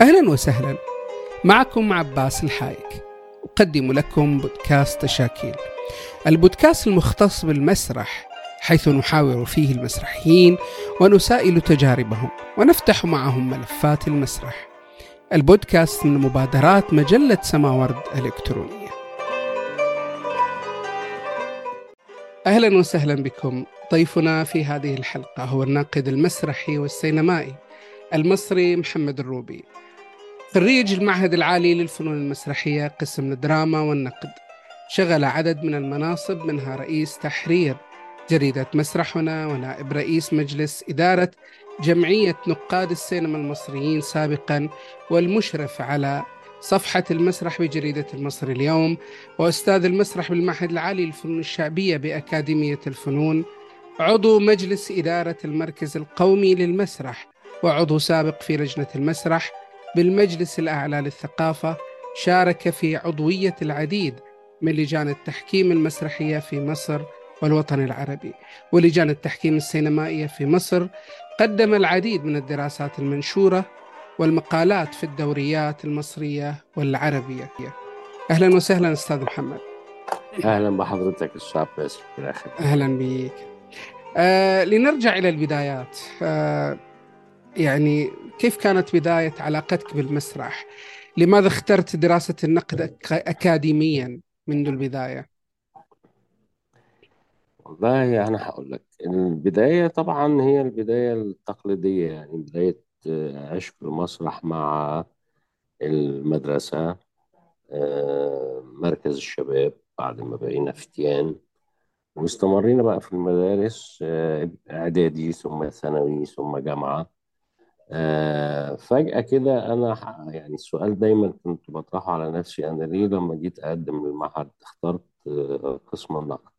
أهلا وسهلا. معكم عباس الحايك. أقدم لكم بودكاست تشاكيل البودكاست المختص بالمسرح حيث نحاور فيه المسرحيين ونسائل تجاربهم ونفتح معهم ملفات المسرح. البودكاست من مبادرات مجلة سماورد الإلكترونية أهلا وسهلا بكم. ضيفنا في هذه الحلقة هو الناقد المسرحي والسينمائي المصري محمد الروبي. خريج المعهد العالي للفنون المسرحية قسم الدراما والنقد. شغل عدد من المناصب منها رئيس تحرير جريدة مسرحنا ونائب رئيس مجلس إدارة جمعية نقاد السينما المصريين سابقا والمشرف على صفحة المسرح بجريدة المصري اليوم وأستاذ المسرح بالمعهد العالي للفنون الشعبية بأكاديمية الفنون عضو مجلس إدارة المركز القومي للمسرح وعضو سابق في لجنة المسرح بالمجلس الأعلى للثقافة شارك في عضوية العديد من لجان التحكيم المسرحية في مصر والوطن العربي. ولجان التحكيم السينمائية في مصر قدم العديد من الدراسات المنشورة والمقالات في الدوريات المصرية والعربية. أهلا وسهلا أستاذ محمد. أهلا بحضرتك الآخر أهلا بك آه لنرجع إلى البدايات. آه يعني كيف كانت بداية علاقتك بالمسرح؟ لماذا اخترت دراسة النقد أك- أكاديميا منذ البداية؟ والله أنا هقول لك البداية طبعا هي البداية التقليدية يعني بداية آه، عشق المسرح مع المدرسة آه، مركز الشباب بعد ما بقينا فتيان واستمرينا بقى في المدارس آه، إعدادي ثم ثانوي ثم جامعة آه، فجأة كده أنا ح- يعني السؤال دايما كنت بطرحه على نفسي أنا ليه لما جيت أقدم للمعهد اخترت آه، قسم النقد؟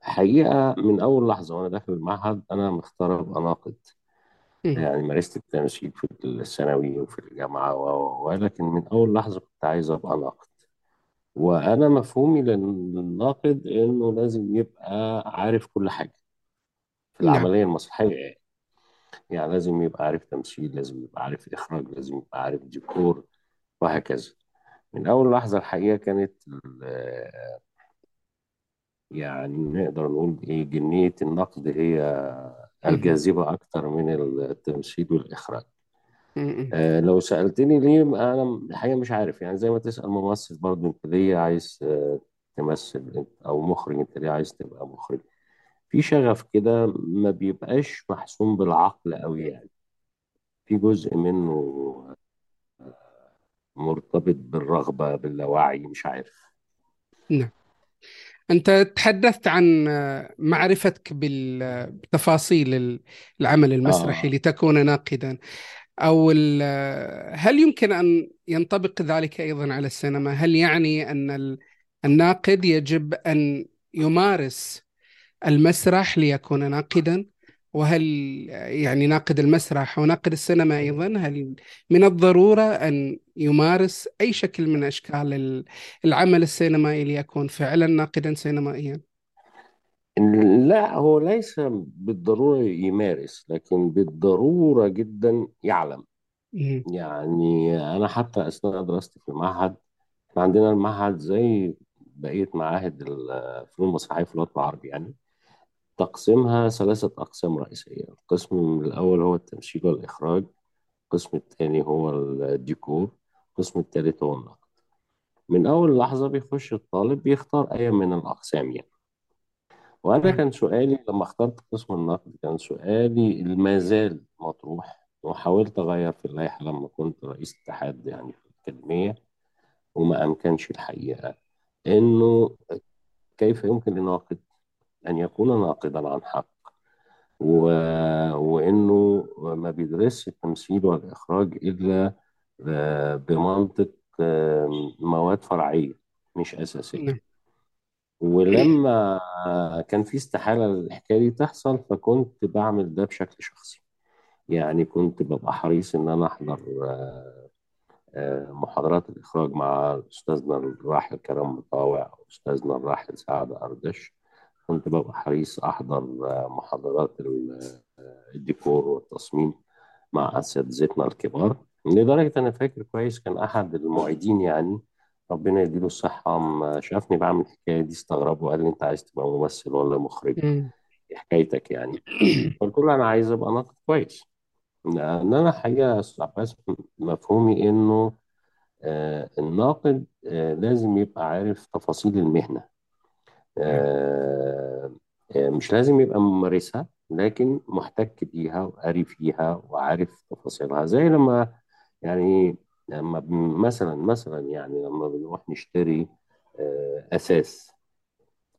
حقيقة من أول لحظة وأنا داخل المعهد أنا مختار أبقى ناقد مم. يعني مارست التمثيل في الثانوي وفي الجامعة و- و- ولكن من أول لحظة كنت عايز أبقى ناقد. وأنا مفهومي للناقد إنه لازم يبقى عارف كل حاجة في نعم. العملية المسرحية يعني لازم يبقى عارف تمثيل لازم يبقى عارف إخراج لازم يبقى عارف ديكور وهكذا. من أول لحظة الحقيقة كانت يعني نقدر نقول إيه جنية النقد هي. الجاذبة أكتر من التمثيل والإخراج. آه لو سألتني ليه أنا الحقيقة مش عارف. يعني زي ما تسأل ممثل برضه أنت ليه عايز آه، تمثل؟ أو مخرج أنت ليه عايز تبقى مخرج؟ في شغف كده ما بيبقاش محسوم بالعقل قوي يعني. في جزء منه مرتبط بالرغبة باللاوعي مش عارف. نعم. أنت تحدثت عن آه، معرفتك بال- بتفاصيل ال- العمل المسرحي آه. لتكون ناقدا. أو آه، هل يمكن أن ينطبق ذلك أيضا على السينما؟ هل يعني أن ال- الناقد يجب أن يمارس المسرح ليكون ناقدا وهل يعني ناقد المسرح وناقد السينما أيضا هل من الضرورة أن يمارس أي شكل من أشكال ال- العمل السينمائي ليكون فعلا ناقدا سينمائيا؟ لا هو ليس بالضرورة يمارس لكن بالضرورة جدا يعلم. يعني أنا حتى أثناء دراستي في المعهد إحنا عندنا المعهد زي بقية معاهد الفنون المسرحية في الوطن العربي يعني. تقسيمها ثلاثة أقسام رئيسية. القسم الأول هو التمثيل والإخراج القسم الثاني هو الديكور القسم الثالث هو النقد. من أول لحظة بيخش الطالب بيختار أي من الأقسام يعني. وأنا كان سؤالي لما اخترت قسم النقد كان سؤالي ما زال مطروح وحاولت أغير في اللائحة لما كنت رئيس اتحاد يعني في الأكاديمية وما أمكنش الحقيقة. إنه كيف يمكن لناقد أن يكون ناقدا عن حق. و... وإنه ما بيدرسش التمثيل والإخراج إلا آه، بمنطق مواد فرعية مش أساسية. نعم. ولما كان في استحالة الحكاية دي تحصل فكنت بعمل ده بشكل شخصي. يعني كنت ببقى حريص إن أنا أحضر آه، آه، محاضرات الإخراج مع أستاذنا الراحل كرم مطاوع وأستاذنا الراحل سعد أردش. كنت ببقى حريص أحضر آه، محاضرات آه، الديكور والتصميم مع أساتذتنا الكبار لدرجة أنا فاكر كويس كان أحد المعيدين يعني ربنا يديله الصحة ما شافني بعمل الحكاية دي استغرب وقال لي أنت عايز تبقى ممثل ولا مخرج. إيه حكايتك يعني. قلت له أنا عايز أبقى ناقد كويس. لأن أنا حقيقة يا أستاذ عباس مفهومي إنه آه، الناقد آه، لازم يبقى عارف تفاصيل المهنة. مش لازم يبقى ممارسها لكن محتك بيها وقاري فيها وعارف تفاصيلها. زي لما يعني لما مثلا مثلا يعني لما بنروح نشتري آه، أساس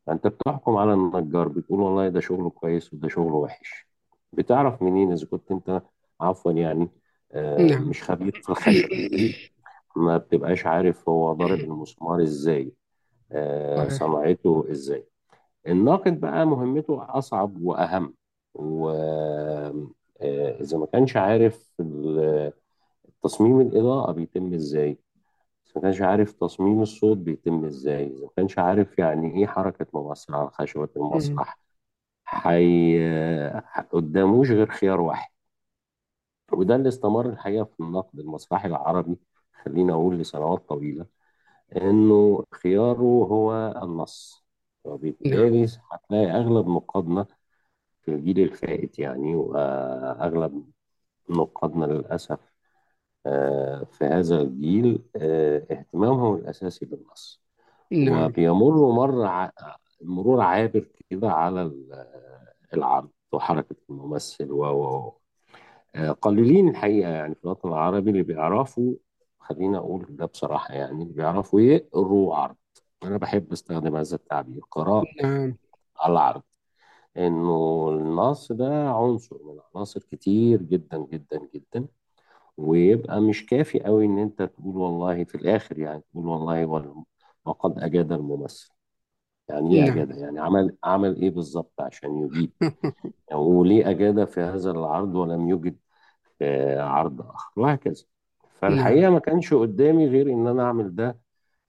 فأنت بتحكم على النجار بتقول والله ده شغله كويس وده شغله وحش. بتعرف منين إذا كنت أنت عفوا يعني آه، نعم. مش خبير في الخشب ما بتبقاش عارف هو ضارب المسمار إزاي. آه، صنعته إزاي. الناقد بقى مهمته أصعب وأهم. وإذا ما كانش عارف تصميم الإضاءة بيتم إزاي. إذا ما كانش عارف تصميم الصوت بيتم إزاي. إذا ما كانش عارف يعني إيه حركة ممثل مم. المسرح حي... قداموش غير خيار واحد. وده اللي استمر الحقيقة في النقد المسرحي العربي خلينا أقول لسنوات طويلة. إنه خياره هو النص. نعم. وبالتالي هتلاقي أغلب نقادنا في الجيل الفائت يعني وأغلب نقادنا للأسف آه، في هذا الجيل آه، اهتمامهم الأساسي بالنص. نعم. وبيمروا مر ع- مرور عابر كده على ال- العرض وحركة الممثل و و- آه، قليلين الحقيقة يعني في الوطن العربي اللي بيعرفوا خلينا أقول ده بصراحة يعني اللي بيعرفوا يقروا عرض. أنا بحب أستخدم هذا التعبير قراءة نعم. على العرض. إنه النص ده عنصر من عناصر كتير جدا جدا جدا. ويبقى مش كافي قوي إن أنت تقول والله في الآخر يعني تقول والله وال- وقد أجاد الممثل. يعني إيه نعم. أجاد؟ يعني عمل عمل إيه بالظبط عشان يجيد يعني وليه أجاد في هذا العرض ولم يجد عرض آخر؟ وهكذا. فالحقيقة ما كانش قدامي غير إن أنا أعمل ده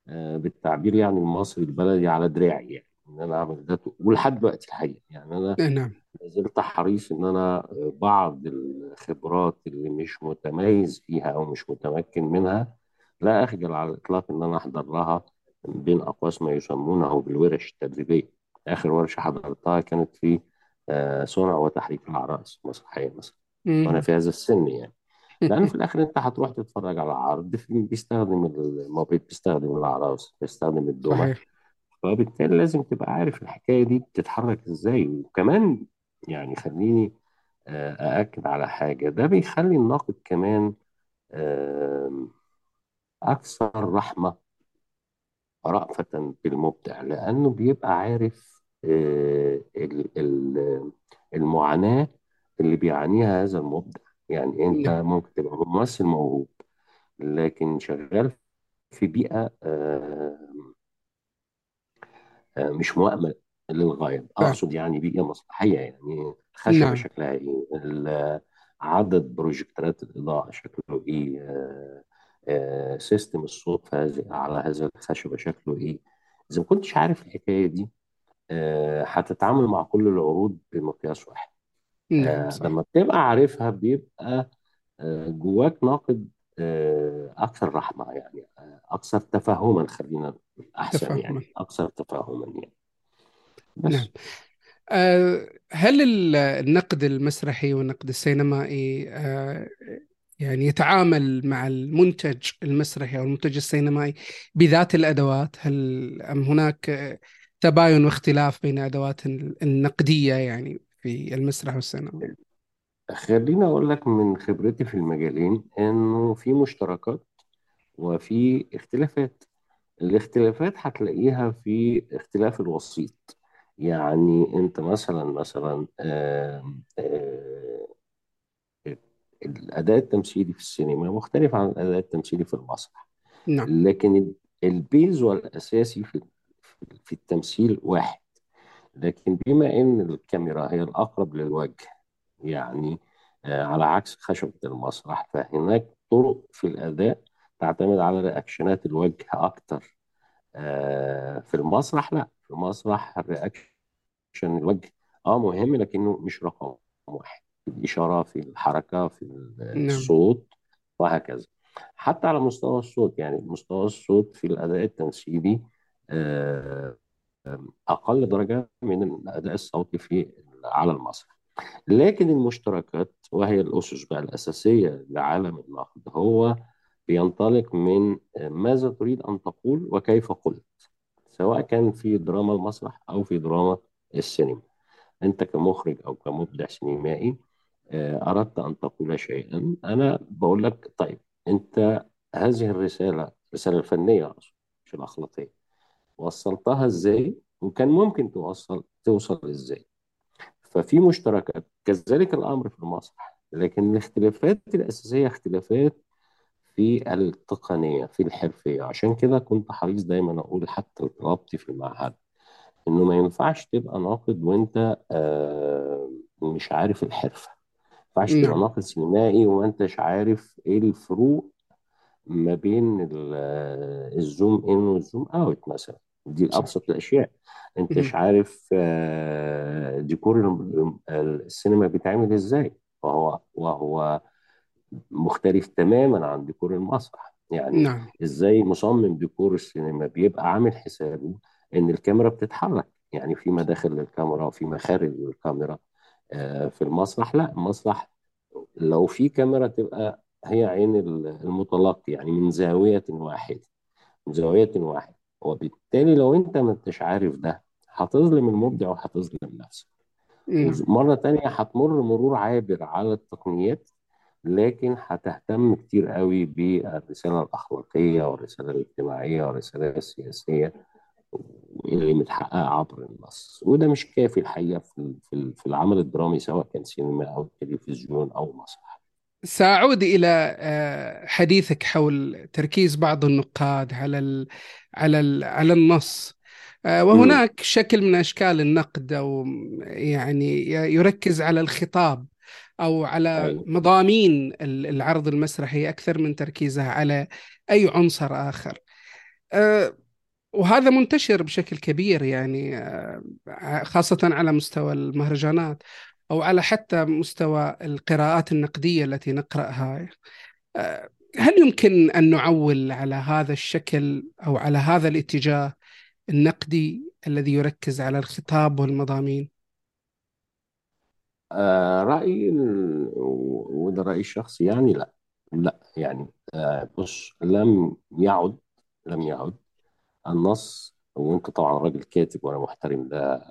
آه، بالتعبير يعني المصري البلدي على دراعي يعني إن أنا أعمل ده ولحد دلوقتي الحقيقة يعني أنا نعم. زلت حريص إن أنا بعض الخبرات اللي مش متميز فيها أو مش متمكن منها لا أخجل على الإطلاق إن أنا أحضر لها بين أقواس ما يسمونه بالورش التدريبية. آخر ورشة حضرتها كانت في آه، صنع وتحريك الأعراس مسرحية مثلا. وأنا مم. في هذا السن يعني. لأن في الآخر أنت هتروح تتفرج على عرض بيستخدم الموبيل بيستخدم الأعراس بيستخدم الدمى صحيح. فبالتالي لازم تبقى عارف الحكاية دي بتتحرك إزاي. وكمان يعني خليني آه، أأكد على حاجة. ده بيخلي الناقد كمان آم، أكثر رحمة رأفة بالمبدع لأنه بيبقى عارف آه، ال- ال- المعاناة اللي بيعانيها هذا المبدع. يعني أنت نعم ممكن تبقى ممثل موهوب لكن شغال في بيئة آه، آه، مش مؤمن للغاية. فعلا أقصد يعني بيئة مسرحية يعني الخشبة نعم. شكلها إيه. ال- عدد بروجكتورات الإضاءة شكله إيه آه، آه، سيستم الصوت في هذه على هذا الخشبة شكله إيه. إذا ما كنتش عارف الحكاية دي آه، هتتعامل مع كل العروض بمقياس واحد. نعم آه، صح لما بتبقى عارفها بيبقى آه، جواك ناقد آه، أكثر رحمة يعني آه، أكثر تفهما خلينا أحسن تفهما يعني أكثر تفهما يعني. نعم. بس أه هل ال- النقد المسرحي والنقد السينمائي يعني يتعامل مع المنتج المسرحي أو المنتج السينمائي بذات الأدوات؟ هل أم هناك آه، تباين واختلاف بين أدوات النقدية يعني في المسرح والسينما. خليني أقول لك من خبرتي في المجالين إنه في مشتركات وفي اختلافات. الاختلافات هتلاقيها في اختلاف الوسيط. يعني أنت مثلا مثلا آم، الأداء التمثيلي في السينما مختلف عن الأداء التمثيلي في المسرح. نعم. لكن ال- ال base الأساسي في في التمثيل واحد. لكن بما إن الكاميرا هي الأقرب للوجه يعني آه، على عكس خشبة المسرح فهناك طرق في الأداء تعتمد على reaction ات الوجه أكتر. آه، في المسرح لا في المسرح ال reaction الوجه آه مهم لكنه مش رقم واحد. في الإشارة في الحركة في نعم. الصوت وهكذا. حتى على مستوى الصوت يعني مستوى الصوت في الأداء التمثيلي آه، أقل درجة من الأداء الصوتي في على المسرح لكن المشتركات وهي الأسس بقى الأساسية لعالم النقد هو بينطلق من ماذا تريد أن تقول وكيف قلت سواء كان في دراما المسرح أو في دراما السينما. أنت كمخرج أو كمبدع سينمائي آه، أردت أن تقول شيئا. أنا بقول لك طيب أنت هذه الرسالة الفنية أقصد مش الأخلاقية؟ وصلتها إزاي؟ وكان ممكن توصل توصل إزاي؟ ففي مشتركات. كذلك الأمر في المسرح. لكن الاختلافات الأساسية اختلافات في التقنية في الحرفية. عشان كده كنت حريص دايما أقول حتى طلبتي في المعهد. إنه ما ينفعش تبقى ناقد وأنت آه، مش عارف الحرفة. ما ينفعش تبقى ناقد سينمائي وما أنتش عارف إيه الفروق ما بين ال- الزوم إن والزوم أوت مثلا. دي صح. أبسط الأشياء. أنتش مهم. عارف آه، ديكور السينما بيتعمل إزاي. وهو وهو مختلف تماما عن ديكور المسرح. يعني نعم. إزاي مصمم ديكور السينما؟ بيبقى عامل حسابه إن الكاميرا بتتحرك. يعني في مداخل للكاميرا وفي مخارج للكاميرا آه، في المسرح. لا المسرح لو في كاميرا تبقى هي عين المتلقي يعني من زاوية واحدة من زاوية واحدة. وبالتالي لو انت ما انتش عارف ده هتظلم المبدع وهتظلم نفسك. نعم ومرة تانية هتمر مرور عابر على التقنيات لكن هتهتم كتير قوي بالرسالة الأخلاقية والرسالة الاجتماعية والرسالة السياسية اللي متحققة عبر النص. وده مش كافي الحقيقة في العمل الدرامي سواء كان سينما أو تلفزيون أو مسرح. سأعود إلى آه، حديثك حول تركيز بعض النقاد على ال على ال على النص. آه، وهناك شكل من أشكال النقد أو يعني يركز على الخطاب أو على مضامين ال- العرض المسرحي أكثر من تركيزه على أي عنصر آخر. آه، وهذا منتشر بشكل كبير يعني خاصة على مستوى المهرجانات. أو على حتى مستوى القراءات النقدية التي نقرأها آه، هل يمكن أن نعول على هذا الشكل أو على هذا الاتجاه النقدي الذي يركز على الخطاب والمضامين؟ آه و- وده رأيي الشخصي يعني لا لا يعني آه بص لم يعد لم يعد النص وانت طبعا راجل كاتب وأنا محترم ده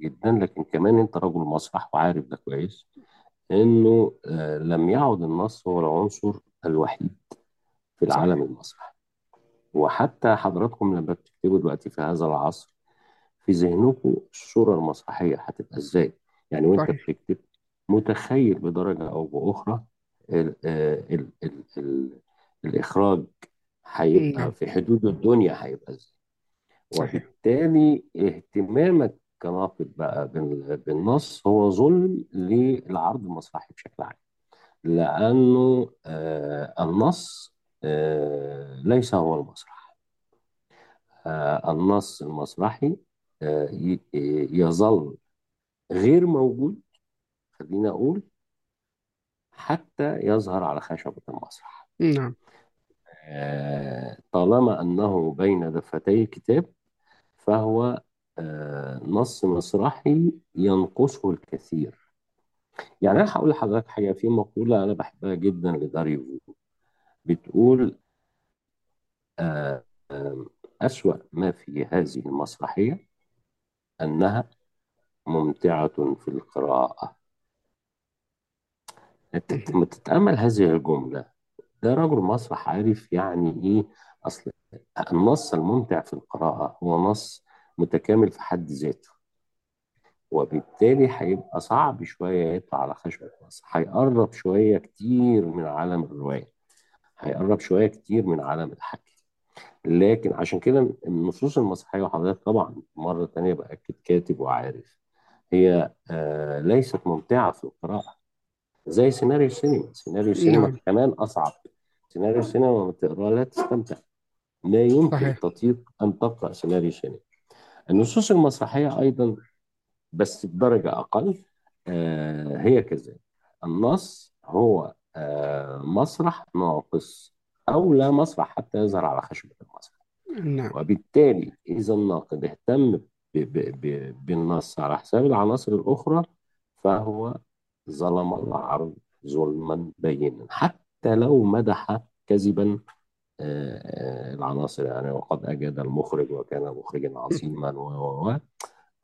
جدا لكن كمان انت رجل مسرح وعارف ده كويس إنه آه، لم يعد النص هو العنصر الوحيد في العالم المسرحي وحتى حضراتكم لما بتكتبوا دلوقتي في هذا العصر في ذهنكم الصورة المسرحية هتبقى إزاي؟ يعني وانت صحيح. بتكتب متخيل بدرجة أو بأخرى ال ال ال ال ال الإخراج هيبقى نعم في حدود الدنيا هيبقى إزاي؟ صحيح. وبالتالي اهتمامك كناقد بقى بال- بالنص هو ظلم للعرض المسرحي بشكل عام. لأنه آه، النص آه، ليس هو المسرح آه، النص المسرحي آه، يظل غير موجود خلينا أقول حتى يظهر على خشبة المسرح نعم. آه، طالما أنه بين دفتي كتاب فهو آه، نص مسرحي ينقصه الكثير يعني أنا هقول لحضرتك حاجة في مقولة أنا بحبها جدا لداريو بتقول آه، أسوأ ما في هذه المسرحية أنها ممتعة في القراءة تت- مهم. ما تتأمل هذه الجملة ده رجل مسرح عارف يعني إيه أصل النص الممتع في القراءة هو نص متكامل في حد ذاته. وبالتالي هيبقى صعب شوية يطلع على خشبة مسرح هيقرب شوية كتير من عالم الرواية. هيقرب شوية كتير من عالم الحكي. لكن عشان كده النصوص المسرحية وحضرتك طبعا مرة تانية بأكد كاتب وعارف. هي آه ليست ممتعة في القراءة. زي سيناريو السينما. سيناريو السينما نعم. كمان أصعب. سيناريو السينما لما تقراه لا تستمتع. لا يمكن صحيح. تطيق أن تقرأ سيناريو سينما النصوص المسرحية أيضا بس بدرجة أقل آه هي كذلك النص هو آه، مسرح ناقص أو لا مسرح حتى يظهر على خشبة المسرح. نعم. وبالتالي إذا الناقد اهتم بالنص على حساب العناصر الأخرى فهو ظلم العرض ظلما بينا حتى لو مدح كذبا العناصر يعني وقد أجاد المخرج وكان مخرجا عظيما و.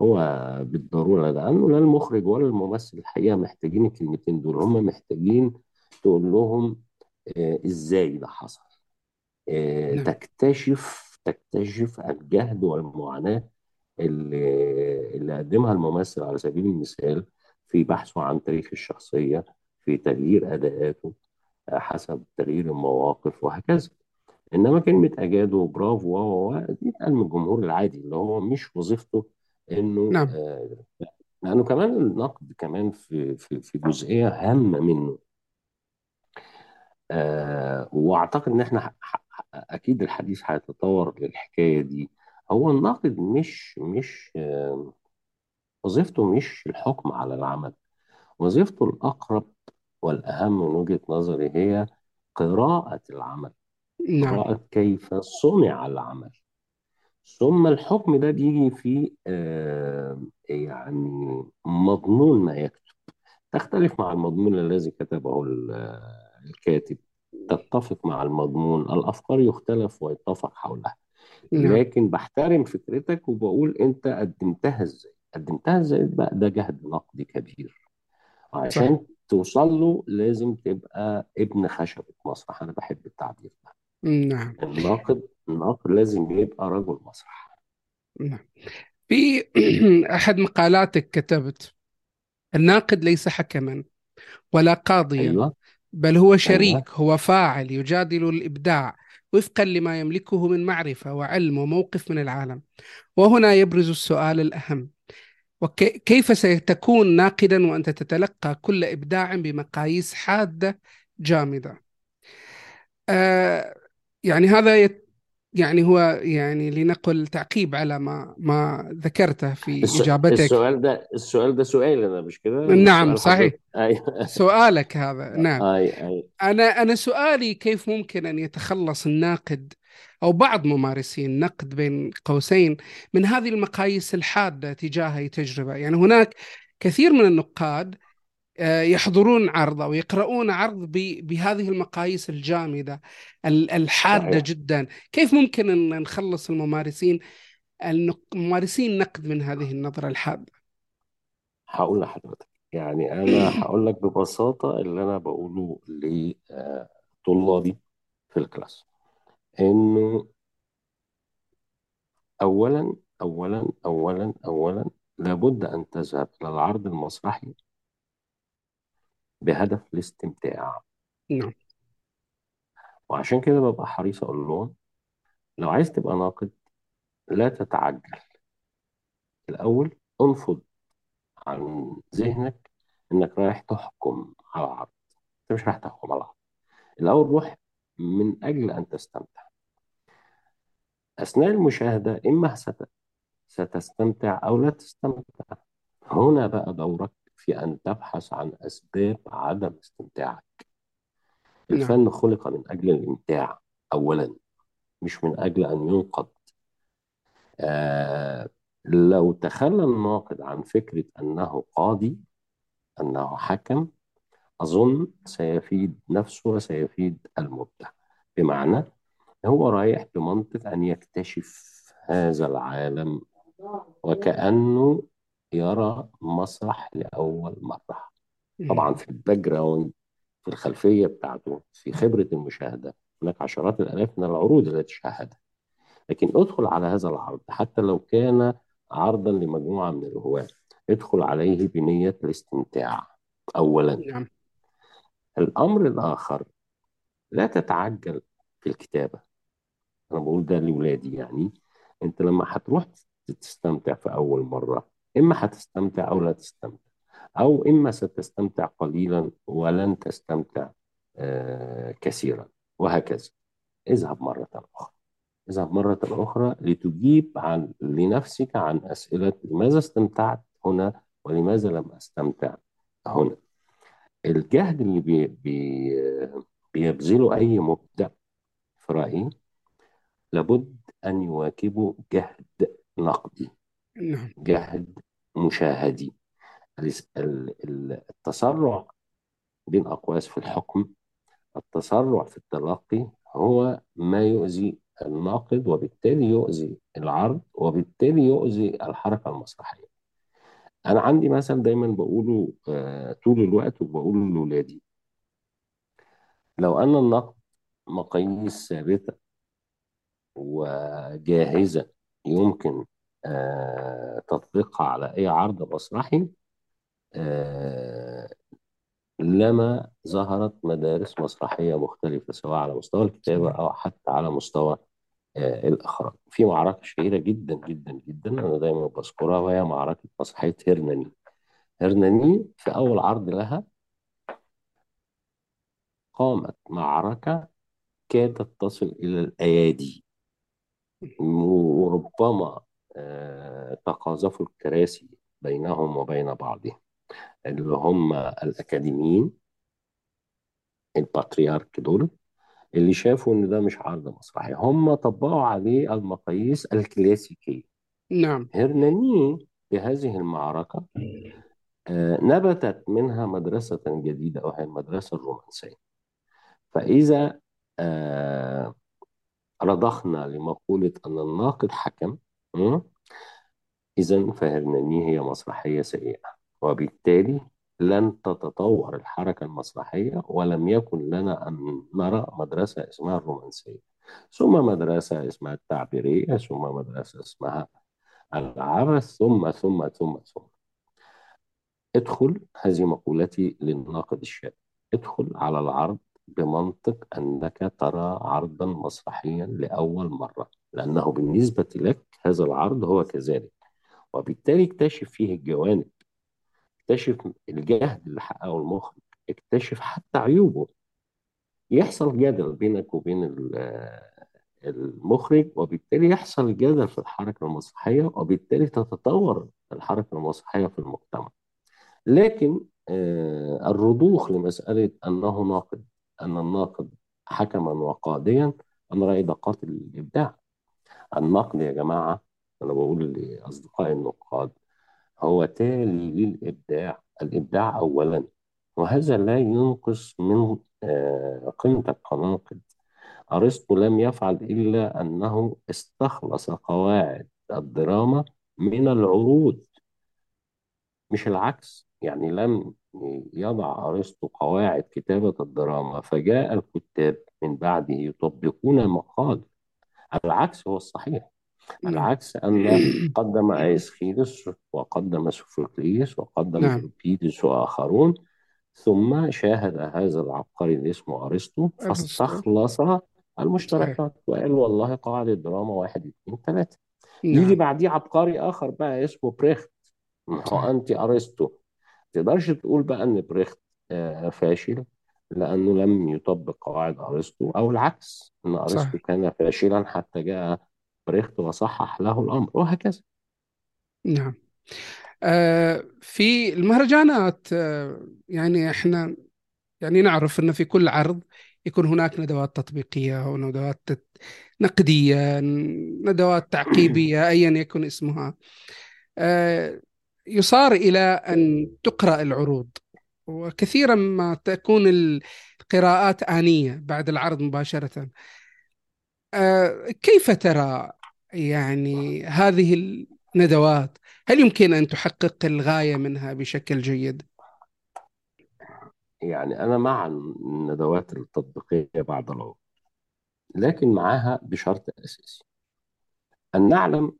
هو بالضرورة لأنه لا المخرج ولا الممثل الحقيقة محتاجين الكلمتين دول. هم محتاجين تقول لهم آه، إزاي ده حصل؟ آه، نعم. تكتشف تكتشف الجهد والمعاناة اللي, اللي قدمها الممثل على سبيل المثال في بحثه عن تاريخ الشخصية في تغيير أداءاته آه، حسب تغيير المواقف وهكذا. إنما كلمة أجاد وبرافو و و و دي اتقال من الجمهور العادي اللي هو مش وظيفته إنه نعم. آه، لأنه كمان النقد كمان في في في جزئية هامة منه. آه وأعتقد إن إحنا ح- ح- أكيد الحديث هيتطور للحكاية دي. هو الناقد مش مش آه وظيفته مش الحكم على العمل. وظيفته الأقرب والأهم من وجهة نظري هي قراءة العمل. نعم. قراءه كيف صنع العمل. ثم الحكم ده بيجي في آه يعني مضمون ما يكتب. تختلف مع المضمون الذي كتبه ال- الكاتب. تتفق مع المضمون. الأفكار يختلف ويتفق حولها. نعم. لكن بحترم فكرتك وبقول أنت قدمتها إزاي؟ قدمتها إزاي؟ بقى ده جهد نقدي كبير. صح عشان توصل له لازم تبقى ابن خشبة مسرح. أنا بحب التعبير نعم. الناقد الناقد لازم يبقى رجل مسرح. نعم. في أحد مقالاتك كتبت الناقد ليس حكما ولا قاضيا أيوه. بل هو أيوه. شريك هو فاعل يجادل الإبداع وفقا لما يملكه من معرفة وعلم وموقف من العالم. وهنا يبرز السؤال الأهم. وكيف ستكون ناقدا وأنت تتلقى كل إبداع بمقاييس حادة جامدة؟ آه يعني هذا يت يعني هو يعني لنقل تعقيب على ما ما ذكرته في الس... إجابتك. السؤال ده السؤال ده سؤال أنا مش كده؟ نعم صحيح. سؤالك هذا نعم. أي. أي أنا أنا سؤالي كيف ممكن أن يتخلص الناقد أو بعض ممارسي النقد بين قوسين من هذه المقاييس الحادة تجاه أي تجربة؟ يعني هناك كثير من النقاد يحضرون عرض أو يقرؤون عرض بهذه المقاييس الجامدة ال- الحادة صحيح. جدا. كيف ممكن أن نخلص الممارسين النق- ممارسين النقد من هذه النظرة الحادة؟ هقول لحضرتك. يعني أنا هقول لك ببساطة اللي أنا بقوله لطلابي في الكلاس. إنه اولا اولا اولا اولا لابد أن تذهب إلى العرض المسرحي بهدف الاستمتاع. نعم. وعشان كده ببقى حريص أقول لهم لو عايز تبقى ناقد لا تتعجل. الأول انفض عن ذهنك إنك رايح تحكم على العرض. أنت مش رايح تحكم على العرض. الأول روح من أجل أن تستمتع. أثناء المشاهدة إما ست- ستستمتع أو لا تستمتع. هنا بقى دورك في أن تبحث عن أسباب عدم استمتاعك. نعم. الفن خلق من أجل الإمتاع أولا. مش من أجل أن ينقد آه لو تخلى الناقد عن فكرة أنه قاضي أنه حكم أظن سيفيد نفسه وسيفيد المبدع. بمعنى هو رايح بمنطق أن يكتشف هذا العالم وكأنه يرى مسرح لأول مرة. طبعا في ال background في الخلفية بتاعته في خبرة المشاهدة هناك عشرات الآلاف من العروض التي شاهدها. لكن ادخل على هذا العرض حتى لو كان عرضا لمجموعة من الهواة ادخل عليه بنية الاستمتاع أولا. نعم. الأمر الآخر لا تتعجل في الكتابة. أنا بقول ده لولادي يعني. أنت لما هتروح تستمتع في أول مرة إما هتستمتع أو لا تستمتع أو إما ستستمتع قليلا ولن تستمتع آه كثيرا وهكذا. اذهب مرة أخرى. اذهب مرة أخرى لتجيب عن لنفسك عن أسئلة لماذا استمتعت هنا ولماذا لم أستمتع هنا. الجهد اللي بي بي بيبذله أي مبدع في رأيي لابد أن يواكبه جهد نقدي. نعم. جهد مشاهدي. التسرع بين أقواس في الحكم التسرع في التلقي هو ما يؤذي الناقد وبالتالي يؤذي العرض وبالتالي يؤذي الحركة المسرحية. أنا عندي مثل دايما بقوله آه، طول الوقت وبقوله لأولادي لو أن النقد مقاييس ثابتة وجاهزة يمكن تطبيقها على أي عرض مسرحي آه، لما ظهرت مدارس مسرحية مختلفة سواء على مستوى الكتابة أو حتى على مستوى آه، الإخراج. في معركة شهيرة جدا جدا جدا أنا دايما بذكرها وهي معركة مسرحية هرناني. هرناني في أول عرض لها قامت معركة كادت تصل إلى الأيادي. وربما آه، تقاذفوا الكراسي بينهم وبين بعضهم اللي هم الأكاديميين الباتريارك دول اللي شافوا إن ده مش عرض مسرحي. هم طبقوا عليه المقاييس الكلاسيكية. نعم. هرناني في هذه المعركة آه، نبتت منها مدرسة جديدة وهي المدرسة الرومانسية. فإذا آه، رضخنا لمقولة أن الناقد حكم إذا فهرناني هي مسرحية سيئة وبالتالي لن تتطور الحركة المسرحية ولم يكن لنا أن نرى مدرسة اسمها الرومانسية ثم مدرسة اسمها التعبيرية ثم مدرسة اسمها العبث ثم ثم ثم ثم. ادخل هذه مقولتي للناقد الشاب. ادخل على العرض بمنطق أنك ترى عرضا مسرحيا لأول مرة لأنه بالنسبة لك هذا العرض هو كذلك. وبالتالي اكتشف فيه الجوانب اكتشف الجهد اللي حققه المخرج اكتشف حتى عيوبه. يحصل جدل بينك وبين ال- المخرج وبالتالي يحصل جدل في الحركة المسرحية وبالتالي تتطور الحركة المسرحية في المجتمع. لكن آه، الرضوخ لمسألة أنه ناقد. أن الناقد حكما وقاضيا أنا رأيي ده قاتل الإبداع النقد يا جماعة أنا بقول لأصدقائي النقاد هو تالي للإبداع الإبداع أولا وهذا لا ينقص من آه، قيمتك كناقد أرسطو لم يفعل إلا أنه استخلص قواعد الدراما من العروض مش العكس. يعني لم يضع أرسطو قواعد كتابة الدراما فجاء الكتاب من بعده يطبقون مقال العكس هو الصحيح. نعم. العكس أن قدم أيسخيلس وقدم سوفوكليس وقدم نعم. وآخرون ثم شاهد هذا العبقري اللي اسمه أرسطو. فاستخلص المشتركات. وقال والله قواعد الدراما واحد اثنين ثلاثة. يجي نعم بعديه عبقري آخر بقى اسمه بريخت. ما هو أنت أرسطو. تقدرش تقول بقى إن بريخت آه، فاشل لأنه لم يطبق قواعد أرسطو أو العكس إن أرسطو صح. كان فاشلا حتى جاء بريخت وصحح له الأمر وهكذا. نعم. آه في المهرجانات آه يعني إحنا يعني نعرف أن في كل عرض يكون هناك ندوات تطبيقية أو ندوات تت- نقدية ندوات تعقيبية أيا يكن اسمها. آه، يصار إلى أن تقرأ العروض وكثيرا ما تكون القراءات آنية بعد العرض مباشرة. آه، كيف ترى يعني هذه الندوات؟ هل يمكن أن تحقق الغاية منها بشكل جيد؟ يعني أنا مع الندوات التطبيقية بعد العروض لكن معها بشرط أساسي. أن نعلم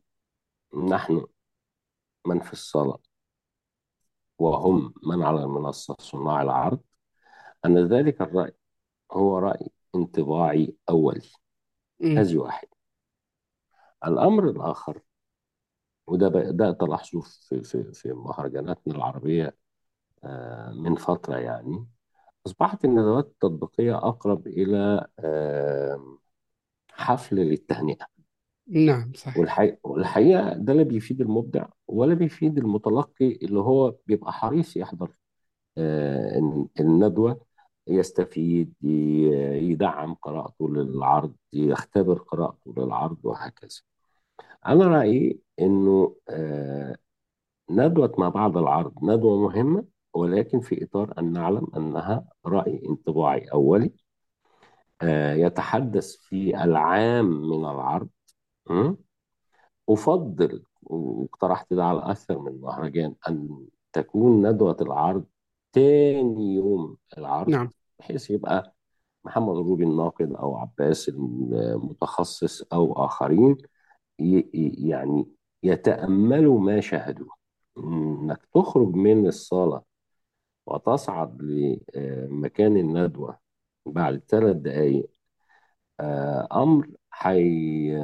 نحن من في الصاله وهم من على المنصة صناع العرض أن ذلك الرأي هو رأي انطباعي اولي مم. هذه واحد الأمر الآخر وده بدات الاحظه في في في مهرجاناتنا العربية آه، من فترة يعني أصبحت الندوات التطبيقية أقرب إلى حفل للتهنئة نعم صحيح. والحقيقة, والحقيقة ده لا بيفيد المبدع ولا بيفيد المتلقي اللي هو بيبقى حريص يحضر. آه، الندوة يستفيد يدعم قراءته للعرض يختبر قراءته للعرض وهكذا. أنا رأيي إنه آه، ندوة ما بعد العرض ندوة مهمة ولكن في إطار أن نعلم أنها رأي انطباعي أولي آه، يتحدث في العام من العرض أفضل واقترحت ده على أكثر من مهرجان أن تكون ندوة العرض تاني يوم العرض نعم. بحيث يبقى محمد الروبي الناقد أو عباس المتخصص أو آخرين ي- يعني يتأملوا ما شاهدوه. إنك تخرج من الصالة وتصعد لمكان الندوة بعد ثلاث دقايق آه، أمر حي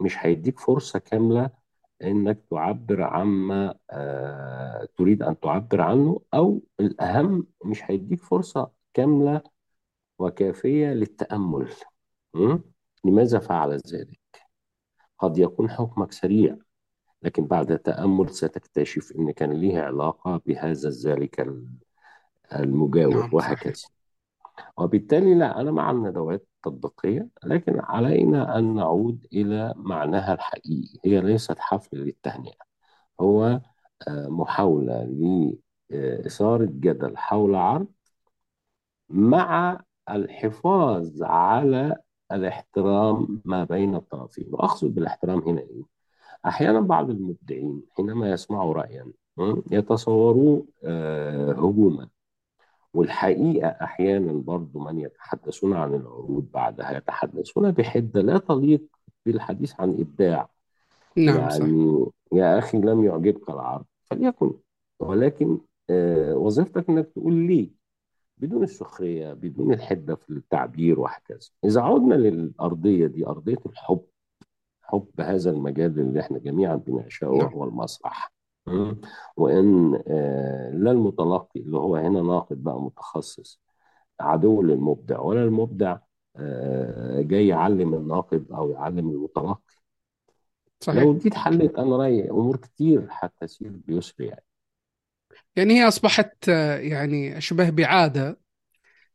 مش هيديك فرصة كاملة إنك تعبر عما آه، تريد أن تعبر عنه أو الأهم مش هيديك فرصة كاملة وكافية للتأمل م? لماذا فعل ذلك؟ قد يكون حكمك سريع لكن بعد تأمل ستكتشف إن كان ليه علاقة بهذا ذلك المجاور نعم وهكذا وبالتالي لا أنا مع الندوات التطبيقية لكن علينا أن نعود إلى معناها الحقيقي هي ليست حفل للتهنئة هو آه، محاولة لإثارة جدل حول عرض مع الحفاظ على الاحترام ما بين الطرفين وأقصد بالاحترام هنا إيه؟ أحيانا بعض المبدعين حينما يسمعوا رأيا م، يتصوروه آه، هجوما والحقيقة أحيانا برضو من يتحدثون عن العروض بعدها يتحدثون بحدة لا تليق بالحديث عن إبداع. نعم صح يعني يا أخي لم يعجبك العرض فليكن. ولكن آه، وظيفتك إنك تقول ليه بدون السخرية بدون الحدة في التعبير وهكذا. إذا عدنا للأرضية دي أرضية الحب حب هذا المجال اللي إحنا جميعا بنعشقه نعم. وهو المسرح. م? وإن آه، لا المتلقي اللي هو هنا ناقد بقى متخصص عدو للمبدع ولا المبدع آه، جاي يعلم الناقد أو يعلم المتلقي. صحيح. لو دي اتحلت أنا رأيي أمور كتير هتسير بيسر يعني. يعني هي أصبحت آه، يعني أشبه بعادة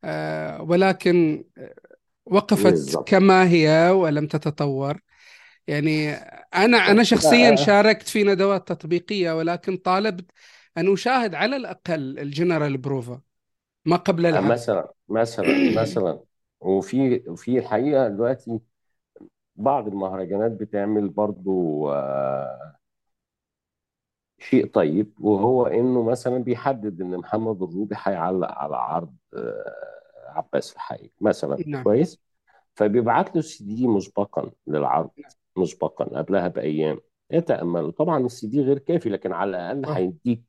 آه، ولكن وقفت بالظبط كما هي ولم تتطور. يعني أنا أنا شخصيا لا شاركت في ندوات تطبيقية ولكن طالبت أن أشاهد على الأقل الجنرال بروفا ما قبل آه، العرض مثلا مثلا مثلا. وفي في الحقيقة دلوقتي بعض المهرجانات بتعمل برضو آه، شيء طيب وهو إنه مثلا بيحدد إن محمد الروبي هيعلق على عرض آه، عباس الحقيقي مثلا. نعم. كويس؟ فبيبعت له سي دي مسبقا للعرض. مسبقا قبلها بأيام. يتأمل. طبعا السي دي غير كافي لكن على الأقل صح هيديك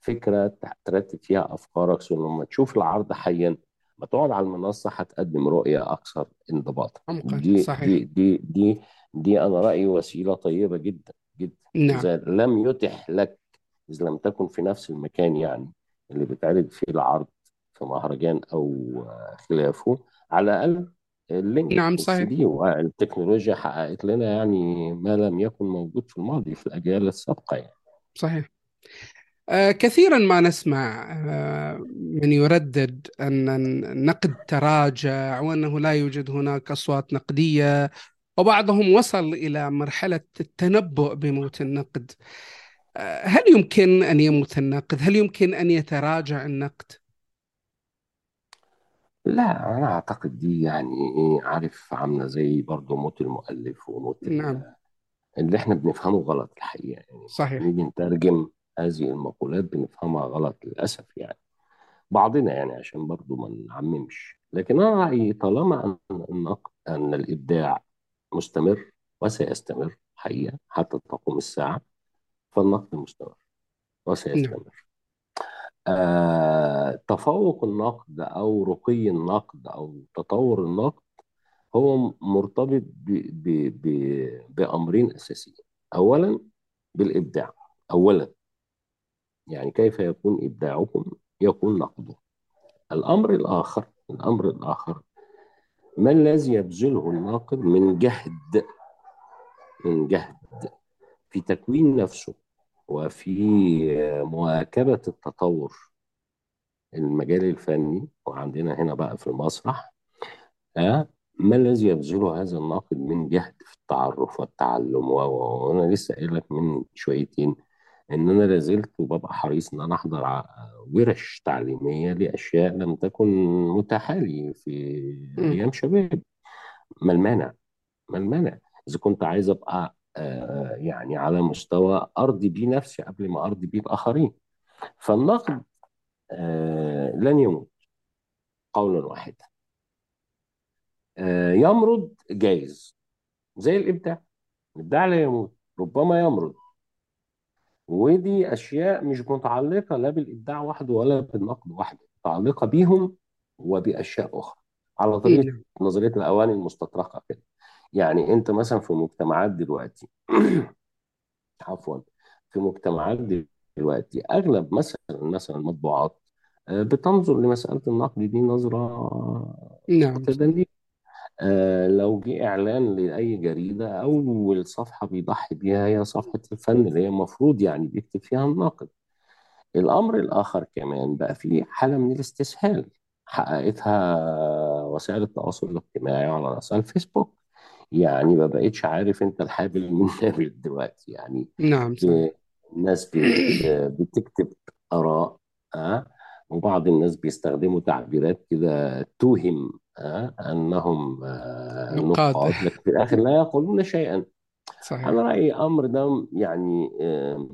فكرة ترتب فيها أفكارك. لما تشوف العرض حيا ما تقعد على المنصة هتقدم رؤية أكثر انضباطا عمقا. دي دي صحيح. دي دي دي أنا رأيي وسيلة طيبة جدا جدا. نعم. إذا لم يتح لك إذا لم تكن في نفس المكان يعني اللي بيتعرض فيه العرض في مهرجان أو آه، خلافه على الأقل اللينك نعم صحيح دي والتكنولوجيا حققت لنا يعني ما لم يكن موجود في الماضي في الأجيال السابقة يعني صحيح آه، كثيرا ما نسمع آه، من يردد أن النقد تراجع وأنه لا يوجد هناك أصوات نقدية وبعضهم وصل إلى مرحلة التنبؤ بموت النقد آه، هل يمكن أن يموت النقد؟ هل يمكن أن يتراجع النقد؟ لا أنا أعتقد دي يعني إيه عارف عاملة زي برضه موت المؤلف وموت نعم. ال- اللي إحنا بنفهمه غلط الحقيقة يعني. صحيح. نيجي نترجم هذه المقولات بنفهمها غلط للأسف يعني. بعضنا يعني عشان برضه ما نعممش. لكن أنا رأيي طالما أن النقد أن الإبداع مستمر وسيستمر حقيقة حتى تقوم الساعة فالنقد مستمر نعم. وسيستمر آه، تفوق النقد أو رقي النقد أو تطور النقد هو مرتبط ب ب ب بأمرين أساسيين. أولا بالإبداع. أولا يعني كيف يكون إبداعكم؟ يكون نقده الأمر الآخر الأمر الآخر ما الذي يبذله الناقد من جهد من جهد في تكوين نفسه. وفي مواكبة التطور المجال الفني وعندنا هنا بقى في المسرح ها ما الذي يبذله هذا الناقد من جهد في التعرف والتعلم؟ و- و- وأنا لسه قايل لك من شويتين إن أنا لازلت وببقى حريص إن أنا أحضر ع- ورش تعليمية لأشياء لم تكن متاحه لي في مم. أيام شباب. ما المانع؟ ما المانع؟ إذا كنت عايز أبقى آه، يعني على مستوى ارضي بيه نفسي قبل ما ارضي بيه الاخرين فالنقد آه، لن يموت. قولا واحدا. آه، يمرض جايز. زي الإبداع. الإبداع لا يموت ربما يمرض ودي أشياء مش متعلقة لا بالإبداع وحده ولا بالنقد وحده. متعلقة بيهم وبأشياء أخرى. على طريقة نظرية الأواني المستطرقة كده. يعني أنت مثلا في مجتمعات دلوقتي عفوا في مجتمعات دلوقتي أغلب مثلا مثلا المطبوعات آه، بتنظر لمسألة النقد دي نظرة نعم. متدنيه آه، لو جه إعلان لأي جريدة أول صفحة بيضحي بيها هي صفحة الفن اللي هي المفروض يعني بيكتب فيها الناقد الأمر الآخر كمان بقى في حالة من الاستسهال. حققتها وسائل التواصل الاجتماعي على رأسها الفيسبوك. يعني ما بقتش عارف أنت الحابل من النابل دلوقتي يعني نعم صحيح الناس بت بتكتب آراء أه؟ وبعض الناس بيستخدموا تعبيرات كده توهم أه؟ أنهم أه نقاد لكن في الآخر لا يقولون شيئا صحيح رأيي أمر ده يعني آه،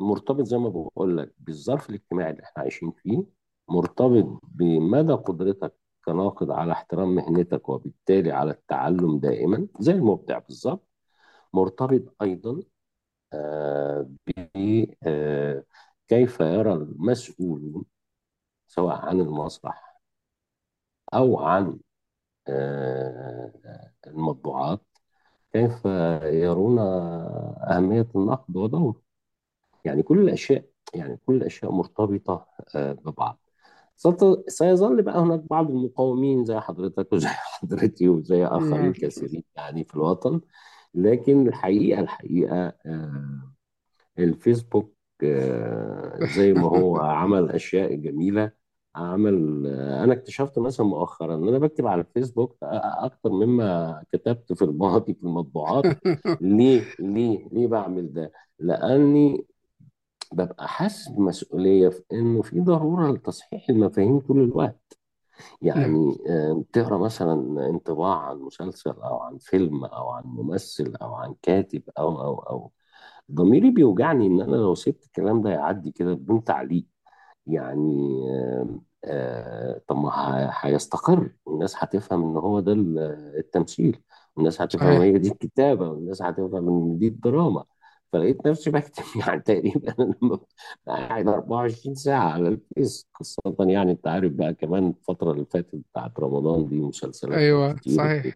مرتبط زي ما بقول لك بالظرف الاجتماعي اللي إحنا عايشين فيه مرتبط بمدى قدرتك كناقد على احترام مهنتك وبالتالي على التعلم دائما زي المبدع بالظبط. مرتبط أيضا آه، بكيف يرى المسؤولون سواء عن المسرح أو عن آه، المطبوعات كيف يرون أهمية النقد ودوره يعني كل الأشياء يعني كل الأشياء مرتبطة آه، ببعض. سيظل سيظل بقى هناك بعض المقاومين زي حضرتك وزي حضرتي وزي نعم. آخرين كثيرين يعني في الوطن. لكن الحقيقة الحقيقة آه، الفيسبوك آه، زي ما هو عمل أشياء جميلة عمل آه، أنا اكتشفت مثلا مؤخرا إن أنا بكتب على الفيسبوك أ- أكتر مما كتبت في الماضي في المطبوعات. ليه؟ ليه؟ ليه بعمل ده؟ لأني ببقى حاسس بمسؤولية في إنه في ضرورة لتصحيح المفاهيم طول الوقت. يعني آه، تقرأ مثلا انطباع عن مسلسل أو عن فيلم أو عن ممثل أو عن كاتب أو أو أو. ضميري بيوجعني إن أنا لو سبت الكلام ده يعدي كده بدون تعليق. يعني آه آه طب ما ه- هيستقر. والناس هتفهم إن هو ده ال- التمثيل. والناس هتفهم صحيح. هي دي الكتابة. والناس هتفهم إن دي الدراما. فلقيت نفسي بكتب يعني تقريبا أنا قاعد 24 ساعة على الفيس خاصة يعني أنت عارف بقى كمان الفترة اللي فاتت بتاعت رمضان دي مسلسلات أيوة كتير صحيح.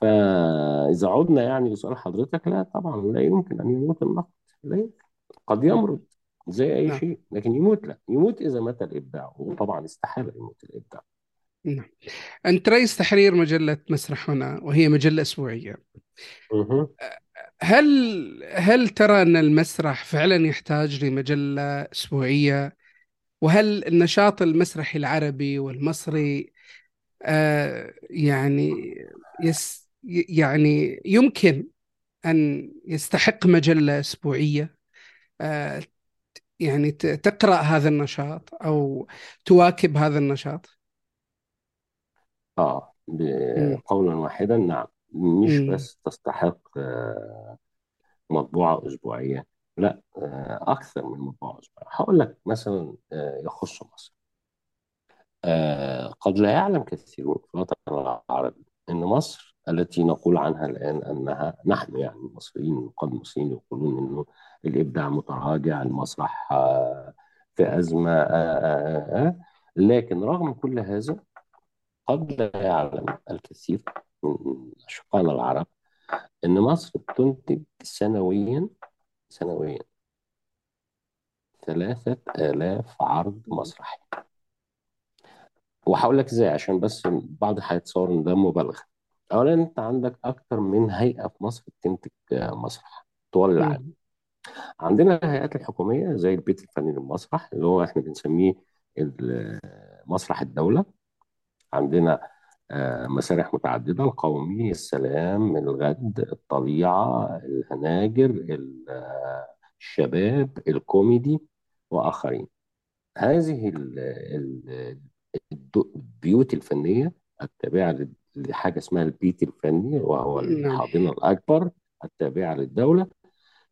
فإذا عدنا يعني لسؤال حضرتك لا طبعا لا يمكن أن يموت النقد. لا يمكن قد يمرض زي أي نعم. شيء لكن يموت لا. يموت إذا مات الإبداع وطبعا استحالة يموت الإبداع. نعم. أنت رئيس تحرير مجلة مسرح هنا وهي مجلة أسبوعية. مه. هل هل ترى أن المسرح فعلا يحتاج لمجلة أسبوعية؟ وهل النشاط المسرحي العربي والمصري آه يعني يس يعني يمكن أن يستحق مجلة أسبوعية؟ آه يعني ت- تقرأ هذا النشاط أو تواكب هذا النشاط؟ مم. قولا واحدا نعم. مش مم. بس تستحق آه، مطبوعة أسبوعية لأ آه، أكثر من مطبوعة أسبوعية. هقول لك مثلا آه، يخص مصر. آه، قد لا يعلم كثيرون في الوطن العربي أن مصر التي نقول عنها الآن أنها نحن يعني المصريين المصريين يقولون أنه الإبداع متراجع المسرح آه، في أزمة آه، آه، آه، لكن رغم كل هذا قد لا يعلم الكثير. من أشقائنا العرب أن مصر بتنتج سنويا سنويا ثلاثة آلاف عرض مسرحي. وهقول لك إزاي عشان بس بعض هيتصور إن ده مبالغة. اولا أنت عندك أكتر من هيئة في مصر بتنتج مسرح طوال العالم. مم. عندنا الهيئات الحكومية زي البيت الفني للمسرح اللي هو إحنا بنسميه ال- مسرح الدولة. عندنا مسارح متعددة. القومي السلام الغد الطليعه الهناجر ال- آه، الشباب الكوميدي وآخرين. هذه البيوت الفنية التابعة ل- لحاجة اسمها البيت الفني وهو نعم. الحاضنة الأكبر التابعة للدولة.